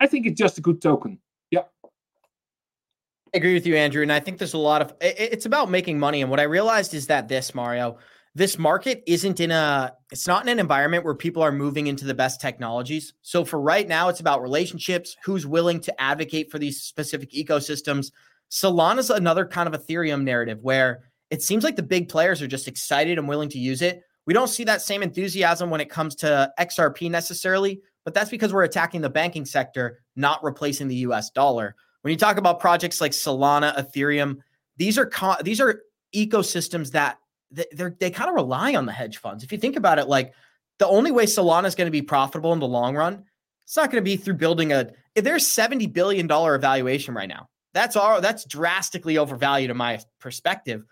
I think it's just a good token. Yeah. I agree with you, Andrew, and I think there's a lot of it's about making money. And what I realized is that this Mario, this market isn't in a it's not in an environment where people are moving into the best technologies. So for right now, it's about relationships, who's willing to advocate for these specific ecosystems. Solana's another kind of Ethereum narrative where it seems like the big players are just excited and willing to use it. We don't see that same enthusiasm when it comes to XRP necessarily, but that's because we're attacking the banking sector, not replacing the US dollar. When you talk about projects like Solana, Ethereum, these are co- these are ecosystems that they kind of rely on the hedge funds. If you think about it, like the only way Solana is going to be profitable in the long run, it's not going to be through building a. If there's seventy billion dollar evaluation right now, that's all. That's drastically overvalued in my perspective.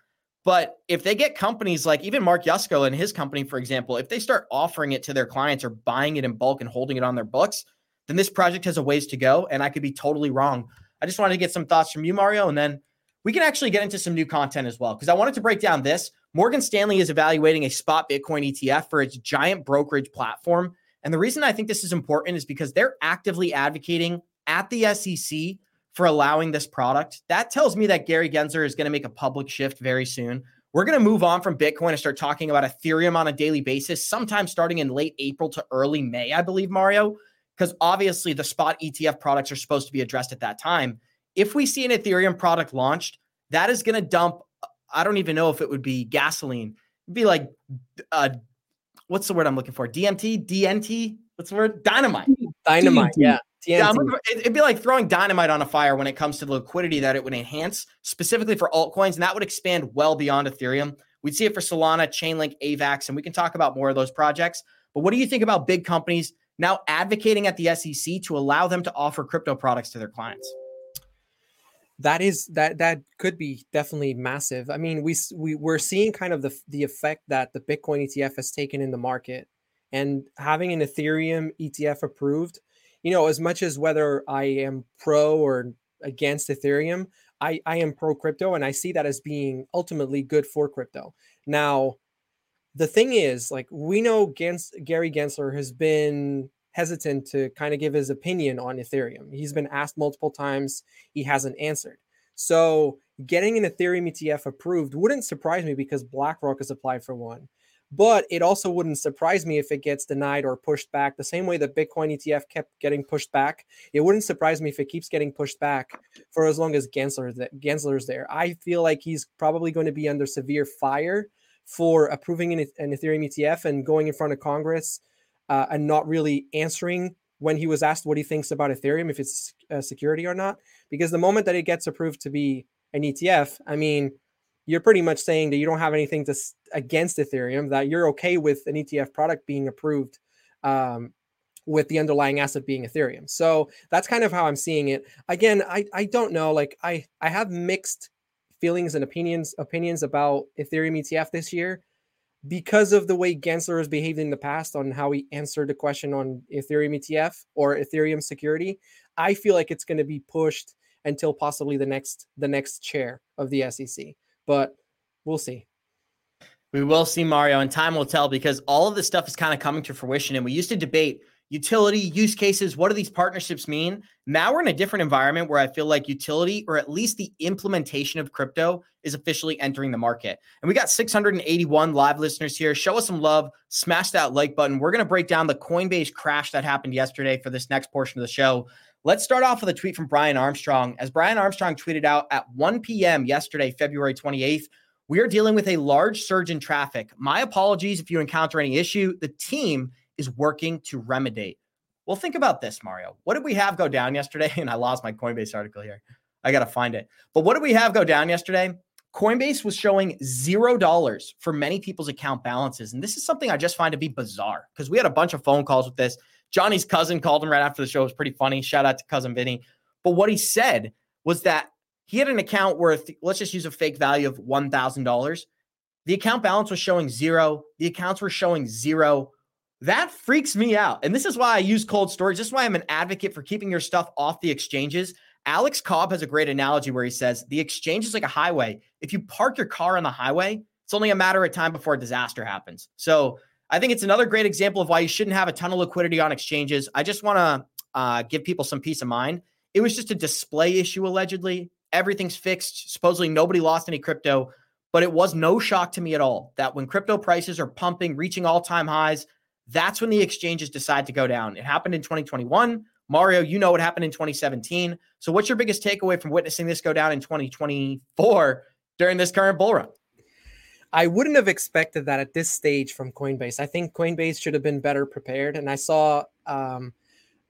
But if they get companies like even Mark Yusko and his company, for example, if they start offering it to their clients or buying it in bulk and holding it on their books, then this project has a ways to go. And I could be totally wrong. I just wanted to get some thoughts from you, Mario, and then we can actually get into some new content as well. Because I wanted to break down this. Morgan Stanley is evaluating a spot Bitcoin ETF for its giant brokerage platform. And the reason I think this is important is because they're actively advocating at the SEC for allowing this product. That tells me that Gary Gensler is going to make a public shift very soon. We're going to move on from Bitcoin and start talking about Ethereum on a daily basis, sometime starting in late April to early May, I believe, Mario, because obviously the spot ETF products are supposed to be addressed at that time. If we see an Ethereum product launched, that is going to dump, I don't even know if it would be gasoline. It'd be like, uh, what's the word I'm looking for? DMT, DNT, what's the word? Dynamite. Dynamite, yeah. Yeah, it'd be like throwing dynamite on a fire when it comes to the liquidity that it would enhance, specifically for altcoins, and that would expand well beyond Ethereum. We'd see it for Solana, Chainlink, AVAX, and we can talk about more of those projects. But what do you think about big companies now advocating at the SEC to allow them to offer crypto products to their clients? That is that that could be definitely massive. I mean, we we we're seeing kind of the the effect that the Bitcoin ETF has taken in the market, and having an Ethereum ETF approved you know, as much as whether I am pro or against Ethereum, I, I am pro crypto and I see that as being ultimately good for crypto. Now, the thing is, like, we know Gary Gensler has been hesitant to kind of give his opinion on Ethereum. He's been asked multiple times, he hasn't answered. So, getting an Ethereum ETF approved wouldn't surprise me because BlackRock has applied for one. But it also wouldn't surprise me if it gets denied or pushed back the same way that Bitcoin ETF kept getting pushed back. It wouldn't surprise me if it keeps getting pushed back for as long as Gensler, Gensler's there. I feel like he's probably going to be under severe fire for approving an, an Ethereum ETF and going in front of Congress uh, and not really answering when he was asked what he thinks about Ethereum, if it's a security or not. Because the moment that it gets approved to be an ETF, I mean, you're pretty much saying that you don't have anything to against Ethereum, that you're okay with an ETF product being approved um, with the underlying asset being Ethereum. So that's kind of how I'm seeing it. Again, I I don't know. Like I I have mixed feelings and opinions opinions about Ethereum ETF this year because of the way Gensler has behaved in the past on how he answered the question on Ethereum ETF or Ethereum security. I feel like it's going to be pushed until possibly the next the next chair of the SEC. But we'll see. We will see Mario, and time will tell because all of this stuff is kind of coming to fruition. And we used to debate utility use cases. What do these partnerships mean? Now we're in a different environment where I feel like utility, or at least the implementation of crypto, is officially entering the market. And we got 681 live listeners here. Show us some love, smash that like button. We're going to break down the Coinbase crash that happened yesterday for this next portion of the show. Let's start off with a tweet from Brian Armstrong. As Brian Armstrong tweeted out at 1 p.m. yesterday, February 28th, we are dealing with a large surge in traffic. My apologies if you encounter any issue. The team is working to remedy. Well, think about this, Mario. What did we have go down yesterday? And I lost my Coinbase article here. I got to find it. But what did we have go down yesterday? Coinbase was showing zero dollars for many people's account balances. And this is something I just find to be bizarre because we had a bunch of phone calls with this. Johnny's cousin called him right after the show. It was pretty funny. Shout out to cousin Vinny. But what he said was that he had an account worth, let's just use a fake value of $1,000. The account balance was showing zero. The accounts were showing zero. That freaks me out. And this is why I use cold storage. This is why I'm an advocate for keeping your stuff off the exchanges. Alex Cobb has a great analogy where he says the exchange is like a highway. If you park your car on the highway, it's only a matter of time before a disaster happens. So I think it's another great example of why you shouldn't have a ton of liquidity on exchanges. I just want to uh, give people some peace of mind. It was just a display issue, allegedly. Everything's fixed. Supposedly nobody lost any crypto, but it was no shock to me at all that when crypto prices are pumping, reaching all time highs, that's when the exchanges decide to go down. It happened in 2021. Mario, you know what happened in 2017. So, what's your biggest takeaway from witnessing this go down in 2024 during this current bull run? I wouldn't have expected that at this stage from Coinbase. I think Coinbase should have been better prepared. And I saw, um,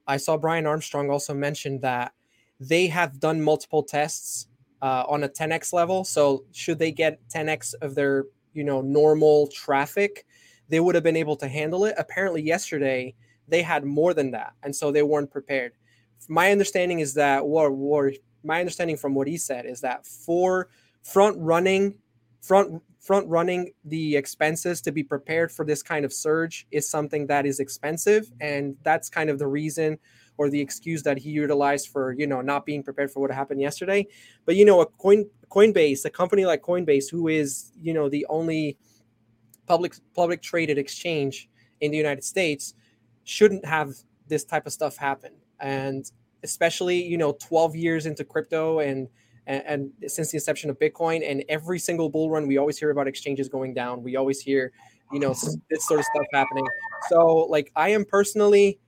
I saw Brian Armstrong also mention that they have done multiple tests uh, on a 10x level. So, should they get 10x of their, you know, normal traffic? they would have been able to handle it. Apparently, yesterday they had more than that, and so they weren't prepared. My understanding is that, or, or my understanding from what he said is that for front running, front front running the expenses to be prepared for this kind of surge is something that is expensive, and that's kind of the reason or the excuse that he utilized for you know not being prepared for what happened yesterday. But you know, a coin Coinbase, a company like Coinbase, who is you know the only public public traded exchange in the United States shouldn't have this type of stuff happen. And especially, you know, 12 years into crypto and, and and, since the inception of Bitcoin and every single bull run, we always hear about exchanges going down. We always hear, you know, this sort of stuff happening. So, like, I am personally,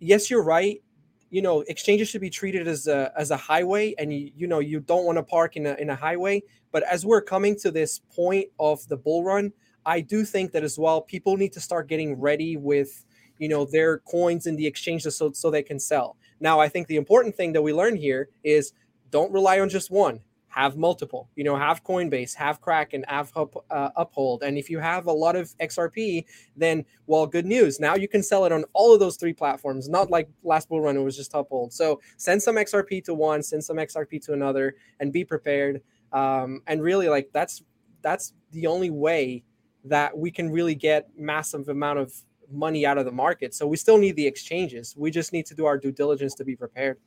yes, you're right. You know, exchanges should be treated as a as a highway, and you you know you don't want to park in a in a highway. But as we're coming to this point of the bull run, I do think that as well, people need to start getting ready with, you know, their coins in the exchanges so, so they can sell. Now, I think the important thing that we learn here is don't rely on just one. Have multiple. You know, have Coinbase, have Kraken, have uh, Uphold, and if you have a lot of XRP, then well, good news. Now you can sell it on all of those three platforms. Not like last bull run, it was just Uphold. So send some XRP to one, send some XRP to another, and be prepared. Um, and really, like that's that's the only way that we can really get massive amount of money out of the market. So we still need the exchanges. We just need to do our due diligence to be prepared.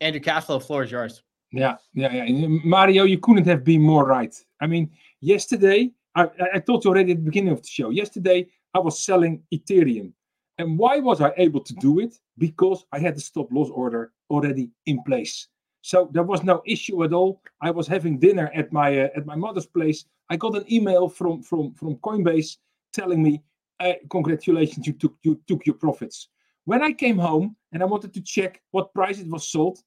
Andrew Cashflow, floor is yours. Yeah, yeah, yeah. Mario, you couldn't have been more right. I mean, yesterday, I, I told you already at the beginning of the show, yesterday I was selling Ethereum. And why was I able to do it? Because I had the stop loss order already in place. So there was no issue at all. I was having dinner at my uh, at my mother's place. I got an email from from from Coinbase telling me, uh, "Congratulations, you took you took your profits." When I came home and I wanted to check what price it was sold,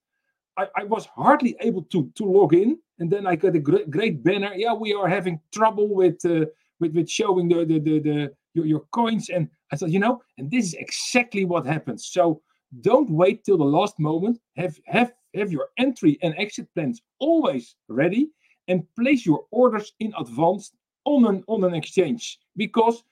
I, I was hardly able to to log in. And then I got a great, great banner. Yeah, we are having trouble with uh, with with showing the the the, the your, your coins. And I thought, you know, and this is exactly what happens. So don't wait till the last moment. Have have have your entry and exit plans always ready, and place your orders in advance on an on an exchange because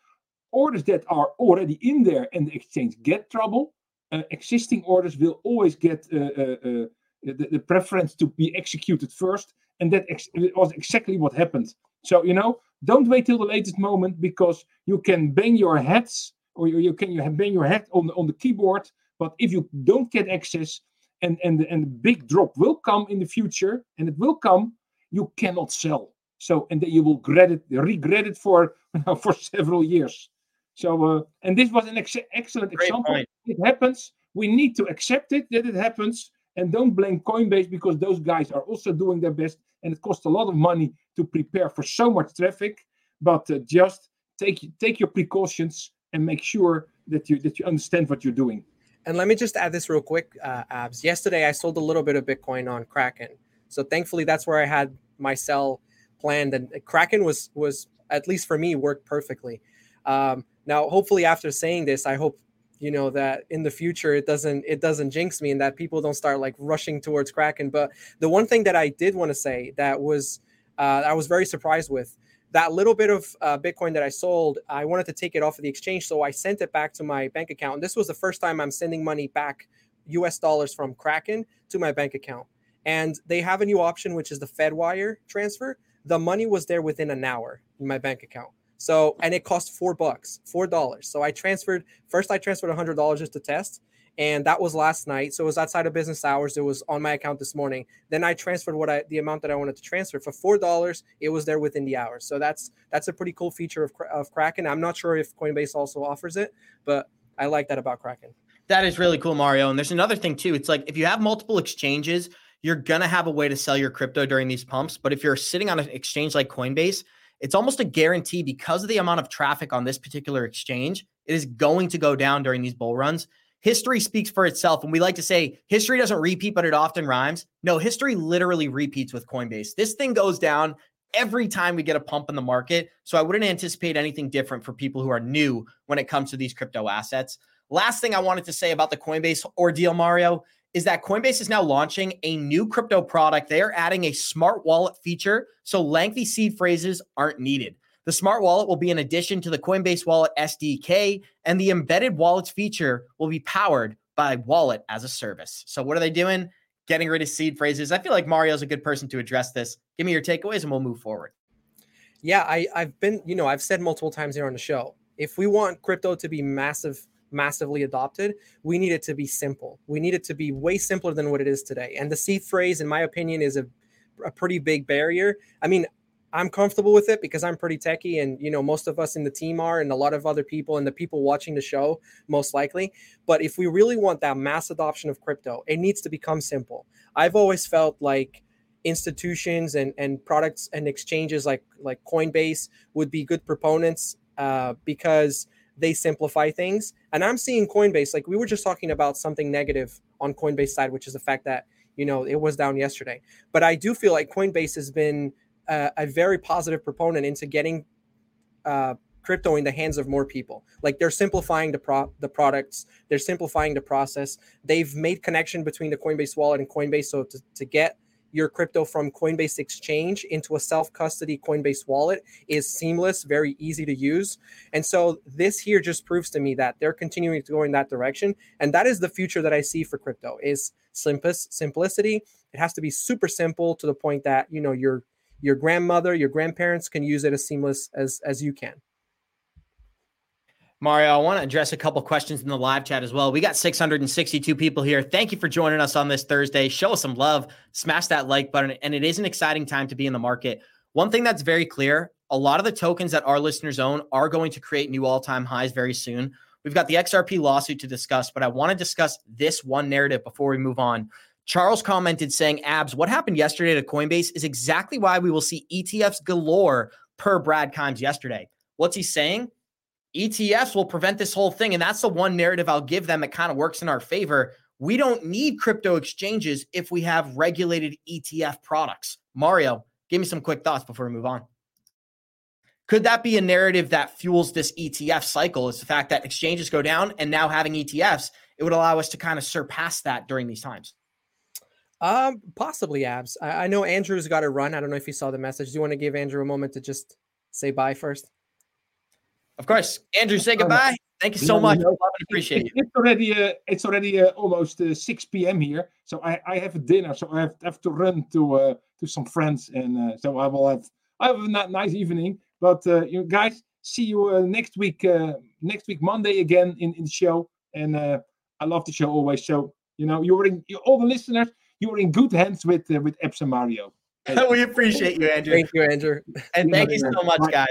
orders that are already in there and the exchange get trouble. Uh, existing orders will always get uh, uh, uh the, the, preference to be executed first, and that ex- was exactly what happened. So you know, don't wait till the latest moment because you can bang your heads or you, you can you bang your head on on the keyboard. But if you don't get access, and and and the big drop will come in the future, and it will come, you cannot sell. So and then you will regret it, regret it for for several years. So uh, and this was an ex- excellent Great example. Point. It happens. We need to accept it that it happens, and don't blame Coinbase because those guys are also doing their best, and it costs a lot of money to prepare for so much traffic. But uh, just take take your precautions and make sure that you that you understand what you're doing. And let me just add this real quick, uh, Abs. Yesterday, I sold a little bit of Bitcoin on Kraken, so thankfully that's where I had my sell planned, and Kraken was was at least for me worked perfectly. Um, now, hopefully, after saying this, I hope you know that in the future it doesn't it doesn't jinx me and that people don't start like rushing towards Kraken. But the one thing that I did want to say that was uh, I was very surprised with that little bit of uh, Bitcoin that I sold, I wanted to take it off of the exchange. So I sent it back to my bank account. And this was the first time I'm sending money back US dollars from Kraken to my bank account. And they have a new option, which is the FedWire transfer. The money was there within an hour in my bank account. So, and it cost four bucks, four dollars. So I transferred, first I transferred a hundred dollars just to test and that was last night. So it was outside of business hours. It was on my account this morning. Then I transferred what I the amount that I wanted to transfer for four dollars. It was there within the hour. So that's that's a pretty cool feature of of Kraken. I'm not sure if Coinbase also offers it, but I like that about Kraken. That is really cool, Mario. And there's another thing too. It's like if you have multiple exchanges, you're gonna have a way to sell your crypto during these pumps. But if you're sitting on an exchange like Coinbase, it's almost a guarantee because of the amount of traffic on this particular exchange. It is going to go down during these bull runs history speaks for itself. And we like to say history doesn't repeat, but it often rhymes. No, history literally repeats with Coinbase. This thing goes down every time we get a pump in the market. So I wouldn't anticipate anything different for people who are new when it comes to these crypto assets. Last thing I wanted to say about the Coinbase ordeal, Mario, is that Coinbase is now launching a new crypto product. They are adding a smart wallet feature so lengthy seed phrases aren't needed. The smart wallet will be an addition to the Coinbase Wallet SDK, and the embedded wallets feature will be powered by Wallet as a Service. So, what are they doing? Getting rid of seed phrases. I feel like Mario's a good person to address this. Give me your takeaways and we'll move forward. Yeah, I, I've been, you know, I've said multiple times here on the show if we want crypto to be massive, massively adopted, we need it to be simple. We need it to be way simpler than what it is today. And the seed phrase, in my opinion, is a, a pretty big barrier. I mean, I'm comfortable with it because I'm pretty techy, and you know most of us in the team are, and a lot of other people and the people watching the show most likely. But if we really want that mass adoption of crypto, it needs to become simple. I've always felt like institutions and and products and exchanges like like Coinbase would be good proponents uh, because they simplify things. And I'm seeing Coinbase like we were just talking about something negative on Coinbase side, which is the fact that you know it was down yesterday. But I do feel like Coinbase has been a, a very positive proponent into getting uh, crypto in the hands of more people. Like they're simplifying the pro- the products, they're simplifying the process. They've made connection between the Coinbase wallet and Coinbase, so to, to get your crypto from Coinbase Exchange into a self custody Coinbase wallet is seamless, very easy to use. And so this here just proves to me that they're continuing to go in that direction. And that is the future that I see for crypto is simplest simplicity. It has to be super simple to the point that, you know, you're your grandmother, your grandparents can use it as seamless as as you can. Mario, I want to address a couple questions in the live chat as well. We got 662 people here. Thank you for joining us on this Thursday. Show us some love, smash that like button, and it is an exciting time to be in the market. One thing that's very clear a lot of the tokens that our listeners own are going to create new all time highs very soon. We've got the XRP lawsuit to discuss, but I want to discuss this one narrative before we move on. Charles commented saying, Abs, what happened yesterday to Coinbase is exactly why we will see ETFs galore per Brad Kimes yesterday. What's he saying? ETFs will prevent this whole thing. And that's the one narrative I'll give them. that kind of works in our favor. We don't need crypto exchanges if we have regulated ETF products. Mario, give me some quick thoughts before we move on. Could that be a narrative that fuels this ETF cycle? Is the fact that exchanges go down and now having ETFs, it would allow us to kind of surpass that during these times? Um, possibly abs. I, I know Andrew's got to run. I don't know if you saw the message. Do you want to give Andrew a moment to just say bye first? Of course, Andrew, say goodbye. Thank you so much. Love and appreciate you. It's already uh, it's already uh, almost uh, six p.m. here, so I, I have a dinner, so I have, have to run to uh, to some friends, and uh, so I will have I have a nice evening. But uh, you guys, see you uh, next week uh, next week Monday again in, in the show, and uh, I love the show always. So you know you're in you, all the listeners, you're in good hands with uh, with Abs and Mario. we appreciate you, Andrew. Thank you, Andrew. And thank you so much, guys.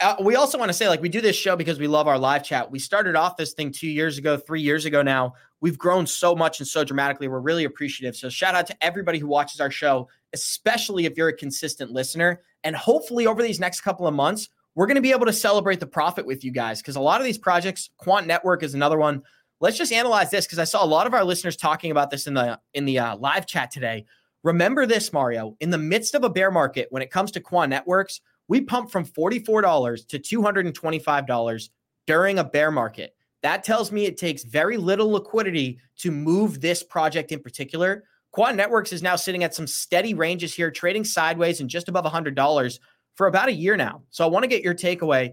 Uh, we also want to say, like, we do this show because we love our live chat. We started off this thing two years ago, three years ago now. We've grown so much and so dramatically. We're really appreciative. So, shout out to everybody who watches our show, especially if you're a consistent listener. And hopefully, over these next couple of months, we're going to be able to celebrate the profit with you guys because a lot of these projects, Quant Network is another one. Let's just analyze this because I saw a lot of our listeners talking about this in the in the uh, live chat today. Remember this, Mario. In the midst of a bear market, when it comes to Quant Networks, we pumped from $44 to $225 during a bear market. That tells me it takes very little liquidity to move this project in particular. Quant Networks is now sitting at some steady ranges here, trading sideways and just above $100 for about a year now. So I want to get your takeaway.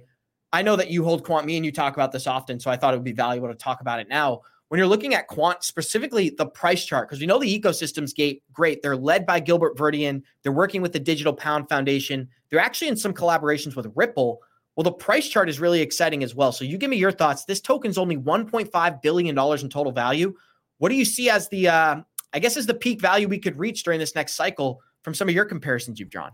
I know that you hold Quant, me and you talk about this often, so I thought it would be valuable to talk about it now. When you're looking at Quant, specifically the price chart, because we know the ecosystems gate, great. They're led by Gilbert Verdian. They're working with the Digital Pound Foundation. They're actually in some collaborations with Ripple. Well, the price chart is really exciting as well. So you give me your thoughts. This token's only $1.5 billion in total value. What do you see as the, uh, I guess, as the peak value we could reach during this next cycle from some of your comparisons you've drawn?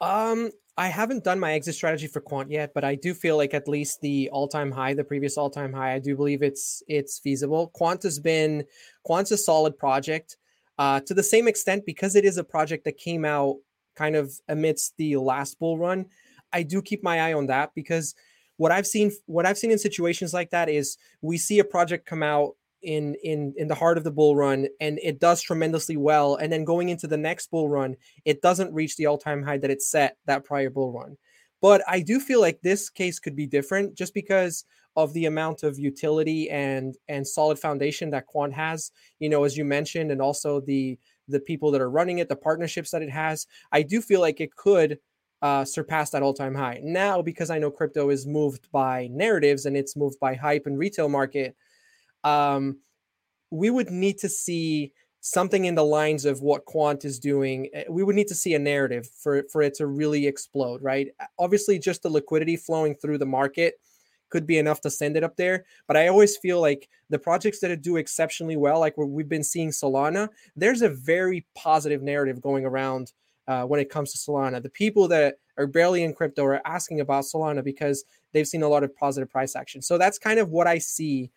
Um, I haven't done my exit strategy for Quant yet, but I do feel like at least the all-time high, the previous all-time high, I do believe it's it's feasible. Quant has been Quant's a solid project uh, to the same extent because it is a project that came out kind of amidst the last bull run. I do keep my eye on that because what I've seen what I've seen in situations like that is we see a project come out in in in the heart of the bull run and it does tremendously well and then going into the next bull run it doesn't reach the all-time high that it set that prior bull run. But i do feel like this case could be different just because of the amount of utility and and solid foundation that quant has you know as you mentioned and also the the people that are running it the partnerships that it has. I do feel like it could uh, surpass that all-time high. Now because i know crypto is moved by narratives and it's moved by hype and retail market um, we would need to see something in the lines of what quant is doing eh, we would need to see a narrative for for it to really explode right? Obviously just the liquidity flowing through the market could be enough to send it up there but i always feel like the projects that do exceptionally well like we've been seeing solana there's a very positive narrative going around uh, when it comes to solana. The people that are barely in crypto are asking about solana because they've seen a lot of positive price action. So that's kind of what i see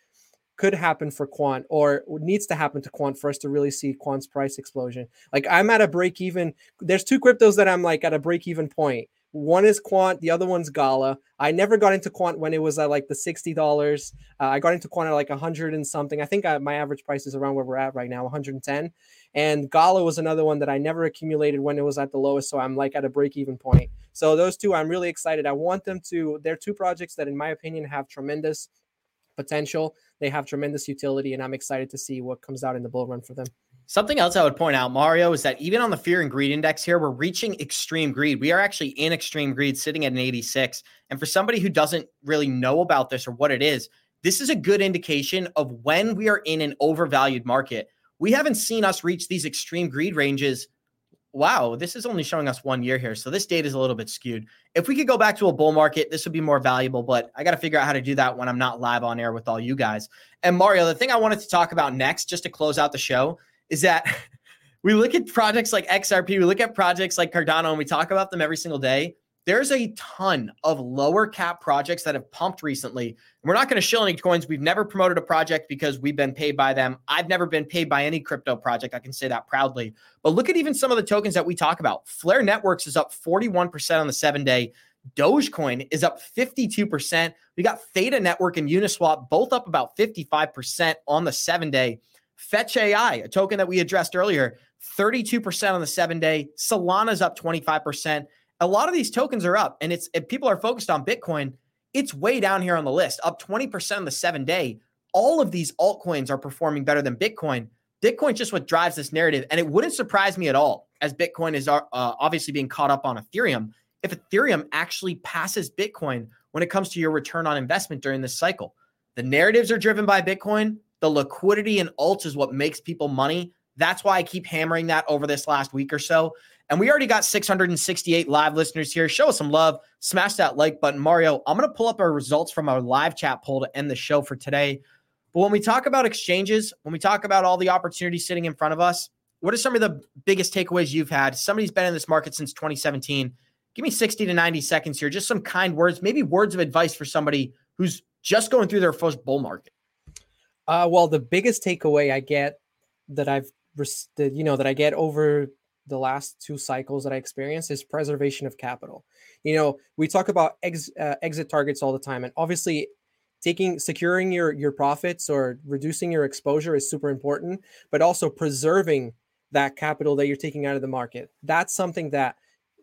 could happen for quant or needs to happen to quant for us to really see quant's price explosion. Like i'm at a break even there's two cryptos that i'm like at a break even point. one is quant the other one's gala. I never got into quant when it was at like the $60 uh, i got into quant at like a 100 and something. I think I, my average price is around where we're at right now 110 and gala was another one that i never accumulated when it was at the lowest so i'm like at a break even point. So those two i'm really excited. I want them to they're two projects that in my opinion have tremendous potential. They have tremendous utility, and I'm excited to see what comes out in the bull run for them. Something else I would point out, Mario, is that even on the fear and greed index here, we're reaching extreme greed. We are actually in extreme greed, sitting at an 86. And for somebody who doesn't really know about this or what it is, this is a good indication of when we are in an overvalued market. We haven't seen us reach these extreme greed ranges wow, this is only showing us one year here. So this data is a little bit skewed. If we could go back to a bull market, this would be more valuable, but I got to figure out how to do that when I'm not live on air with all you guys. And Mario, the thing I wanted to talk about next, just to close out the show, is that we look at projects like XRP, we look at projects like Cardano, and we talk about them every single day there's a ton of lower cap projects that have pumped recently. We're not going to shill any coins. We've never promoted a project because we've been paid by them. I've never been paid by any crypto project. I can say that proudly. But look at even some of the tokens that we talk about. Flare Networks is up 41% on the seven day. Dogecoin is up 52%. We got Theta Network and Uniswap both up about 55% on the seven day. Fetch AI, a token that we addressed earlier, 32% on the seven day. Solana's up 25%. A lot of these tokens are up, and it's if people are focused on Bitcoin, it's way down here on the list, up 20% on the seven day. All of these altcoins are performing better than Bitcoin. Bitcoin's just what drives this narrative. And it wouldn't surprise me at all, as Bitcoin is uh, obviously being caught up on Ethereum, if Ethereum actually passes Bitcoin when it comes to your return on investment during this cycle. The narratives are driven by Bitcoin. The liquidity in alts is what makes people money. That's why I keep hammering that over this last week or so. And we already got 668 live listeners here. Show us some love. Smash that like button. Mario, I'm going to pull up our results from our live chat poll to end the show for today. But when we talk about exchanges, when we talk about all the opportunities sitting in front of us, what are some of the biggest takeaways you've had? Somebody's been in this market since 2017. Give me 60 to 90 seconds here. Just some kind words, maybe words of advice for somebody who's just going through their first bull market. Uh, well, the biggest takeaway I get that I've, you know, that I get over the last two cycles that I experienced is preservation of capital. You know, we talk about ex, uh, exit targets all the time, and obviously, taking securing your your profits or reducing your exposure is super important, but also preserving that capital that you're taking out of the market. That's something that,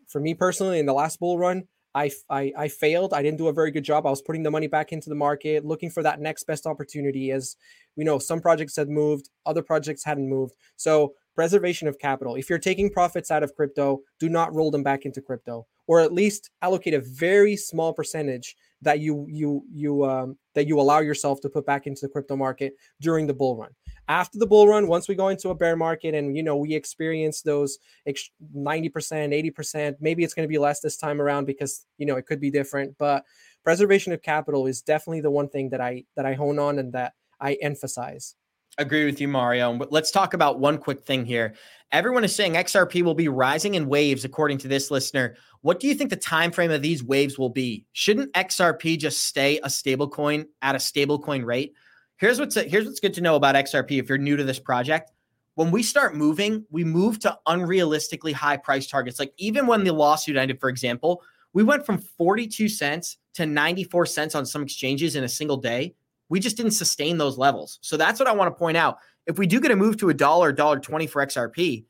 for me personally, in the last bull run, I, I, I failed. I didn't do a very good job. I was putting the money back into the market, looking for that next best opportunity. As we know, some projects had moved, other projects hadn't moved. So preservation of capital. If you're taking profits out of crypto, do not roll them back into crypto, or at least allocate a very small percentage that you you you um, that you allow yourself to put back into the crypto market during the bull run. After the bull run, once we go into a bear market and you know we experience those 90%, 80%, maybe it's going to be less this time around because you know it could be different, but preservation of capital is definitely the one thing that I that I hone on and that I emphasize. Agree with you, Mario. Let's talk about one quick thing here. Everyone is saying XRP will be rising in waves, according to this listener. What do you think the time frame of these waves will be? Shouldn't XRP just stay a stable coin at a stable coin rate? Here's what's here's what's good to know about XRP if you're new to this project. When we start moving, we move to unrealistically high price targets. Like even when the lawsuit ended, for example, we went from 42 cents to 94 cents on some exchanges in a single day we just didn't sustain those levels. So that's what I want to point out. If we do get a move to a dollar, dollar twenty for XRP,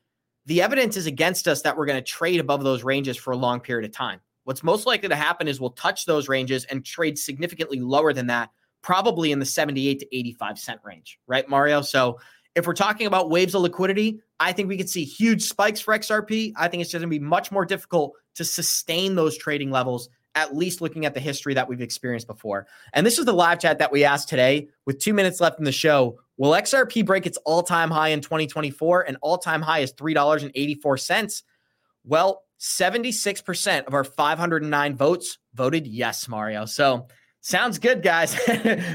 the evidence is against us that we're going to trade above those ranges for a long period of time. What's most likely to happen is we'll touch those ranges and trade significantly lower than that, probably in the 78 to 85 cent range, right, Mario? So if we're talking about waves of liquidity, I think we could see huge spikes for XRP. I think it's just going to be much more difficult to sustain those trading levels at least looking at the history that we've experienced before. And this is the live chat that we asked today with two minutes left in the show. Will XRP break its all time high in 2024? And all time high is $3.84. Well, 76% of our 509 votes voted yes, Mario. So sounds good, guys.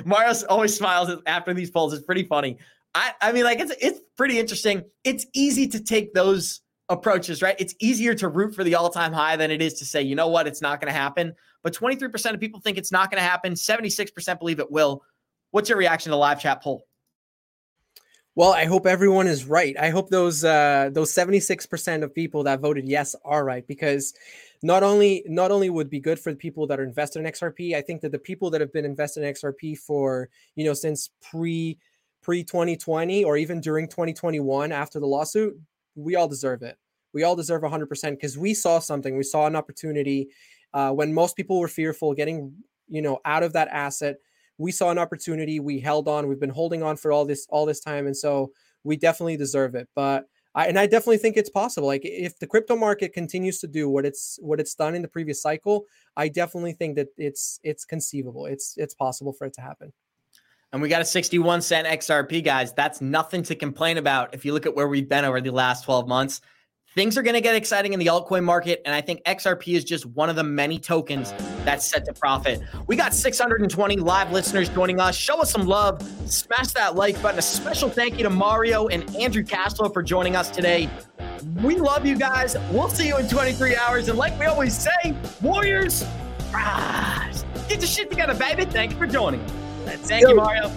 Mario always smiles after these polls. It's pretty funny. I, I mean, like it's it's pretty interesting. It's easy to take those approaches, right? It's easier to root for the all time high than it is to say, you know what, it's not going to happen. But 23% of people think it's not going to happen. 76% believe it will. What's your reaction to the live chat poll? Well, I hope everyone is right. I hope those uh, those 76% of people that voted yes are right because not only not only would be good for the people that are invested in XRP, I think that the people that have been invested in XRP for, you know, since pre pre 2020 or even during 2021 after the lawsuit, we all deserve it. We all deserve 100% because we saw something. We saw an opportunity uh, when most people were fearful getting, you know, out of that asset. We saw an opportunity. We held on. We've been holding on for all this all this time, and so we definitely deserve it. But I, and I definitely think it's possible. Like if the crypto market continues to do what it's what it's done in the previous cycle, I definitely think that it's it's conceivable. It's it's possible for it to happen. And we got a 61 cent XRP, guys. That's nothing to complain about if you look at where we've been over the last 12 months. Things are going to get exciting in the altcoin market. And I think XRP is just one of the many tokens that's set to profit. We got 620 live listeners joining us. Show us some love. Smash that like button. A special thank you to Mario and Andrew Cashflow for joining us today. We love you guys. We'll see you in 23 hours. And like we always say, Warriors, rise. Get your shit together, baby. Thank you for joining us. Thank you, Mario.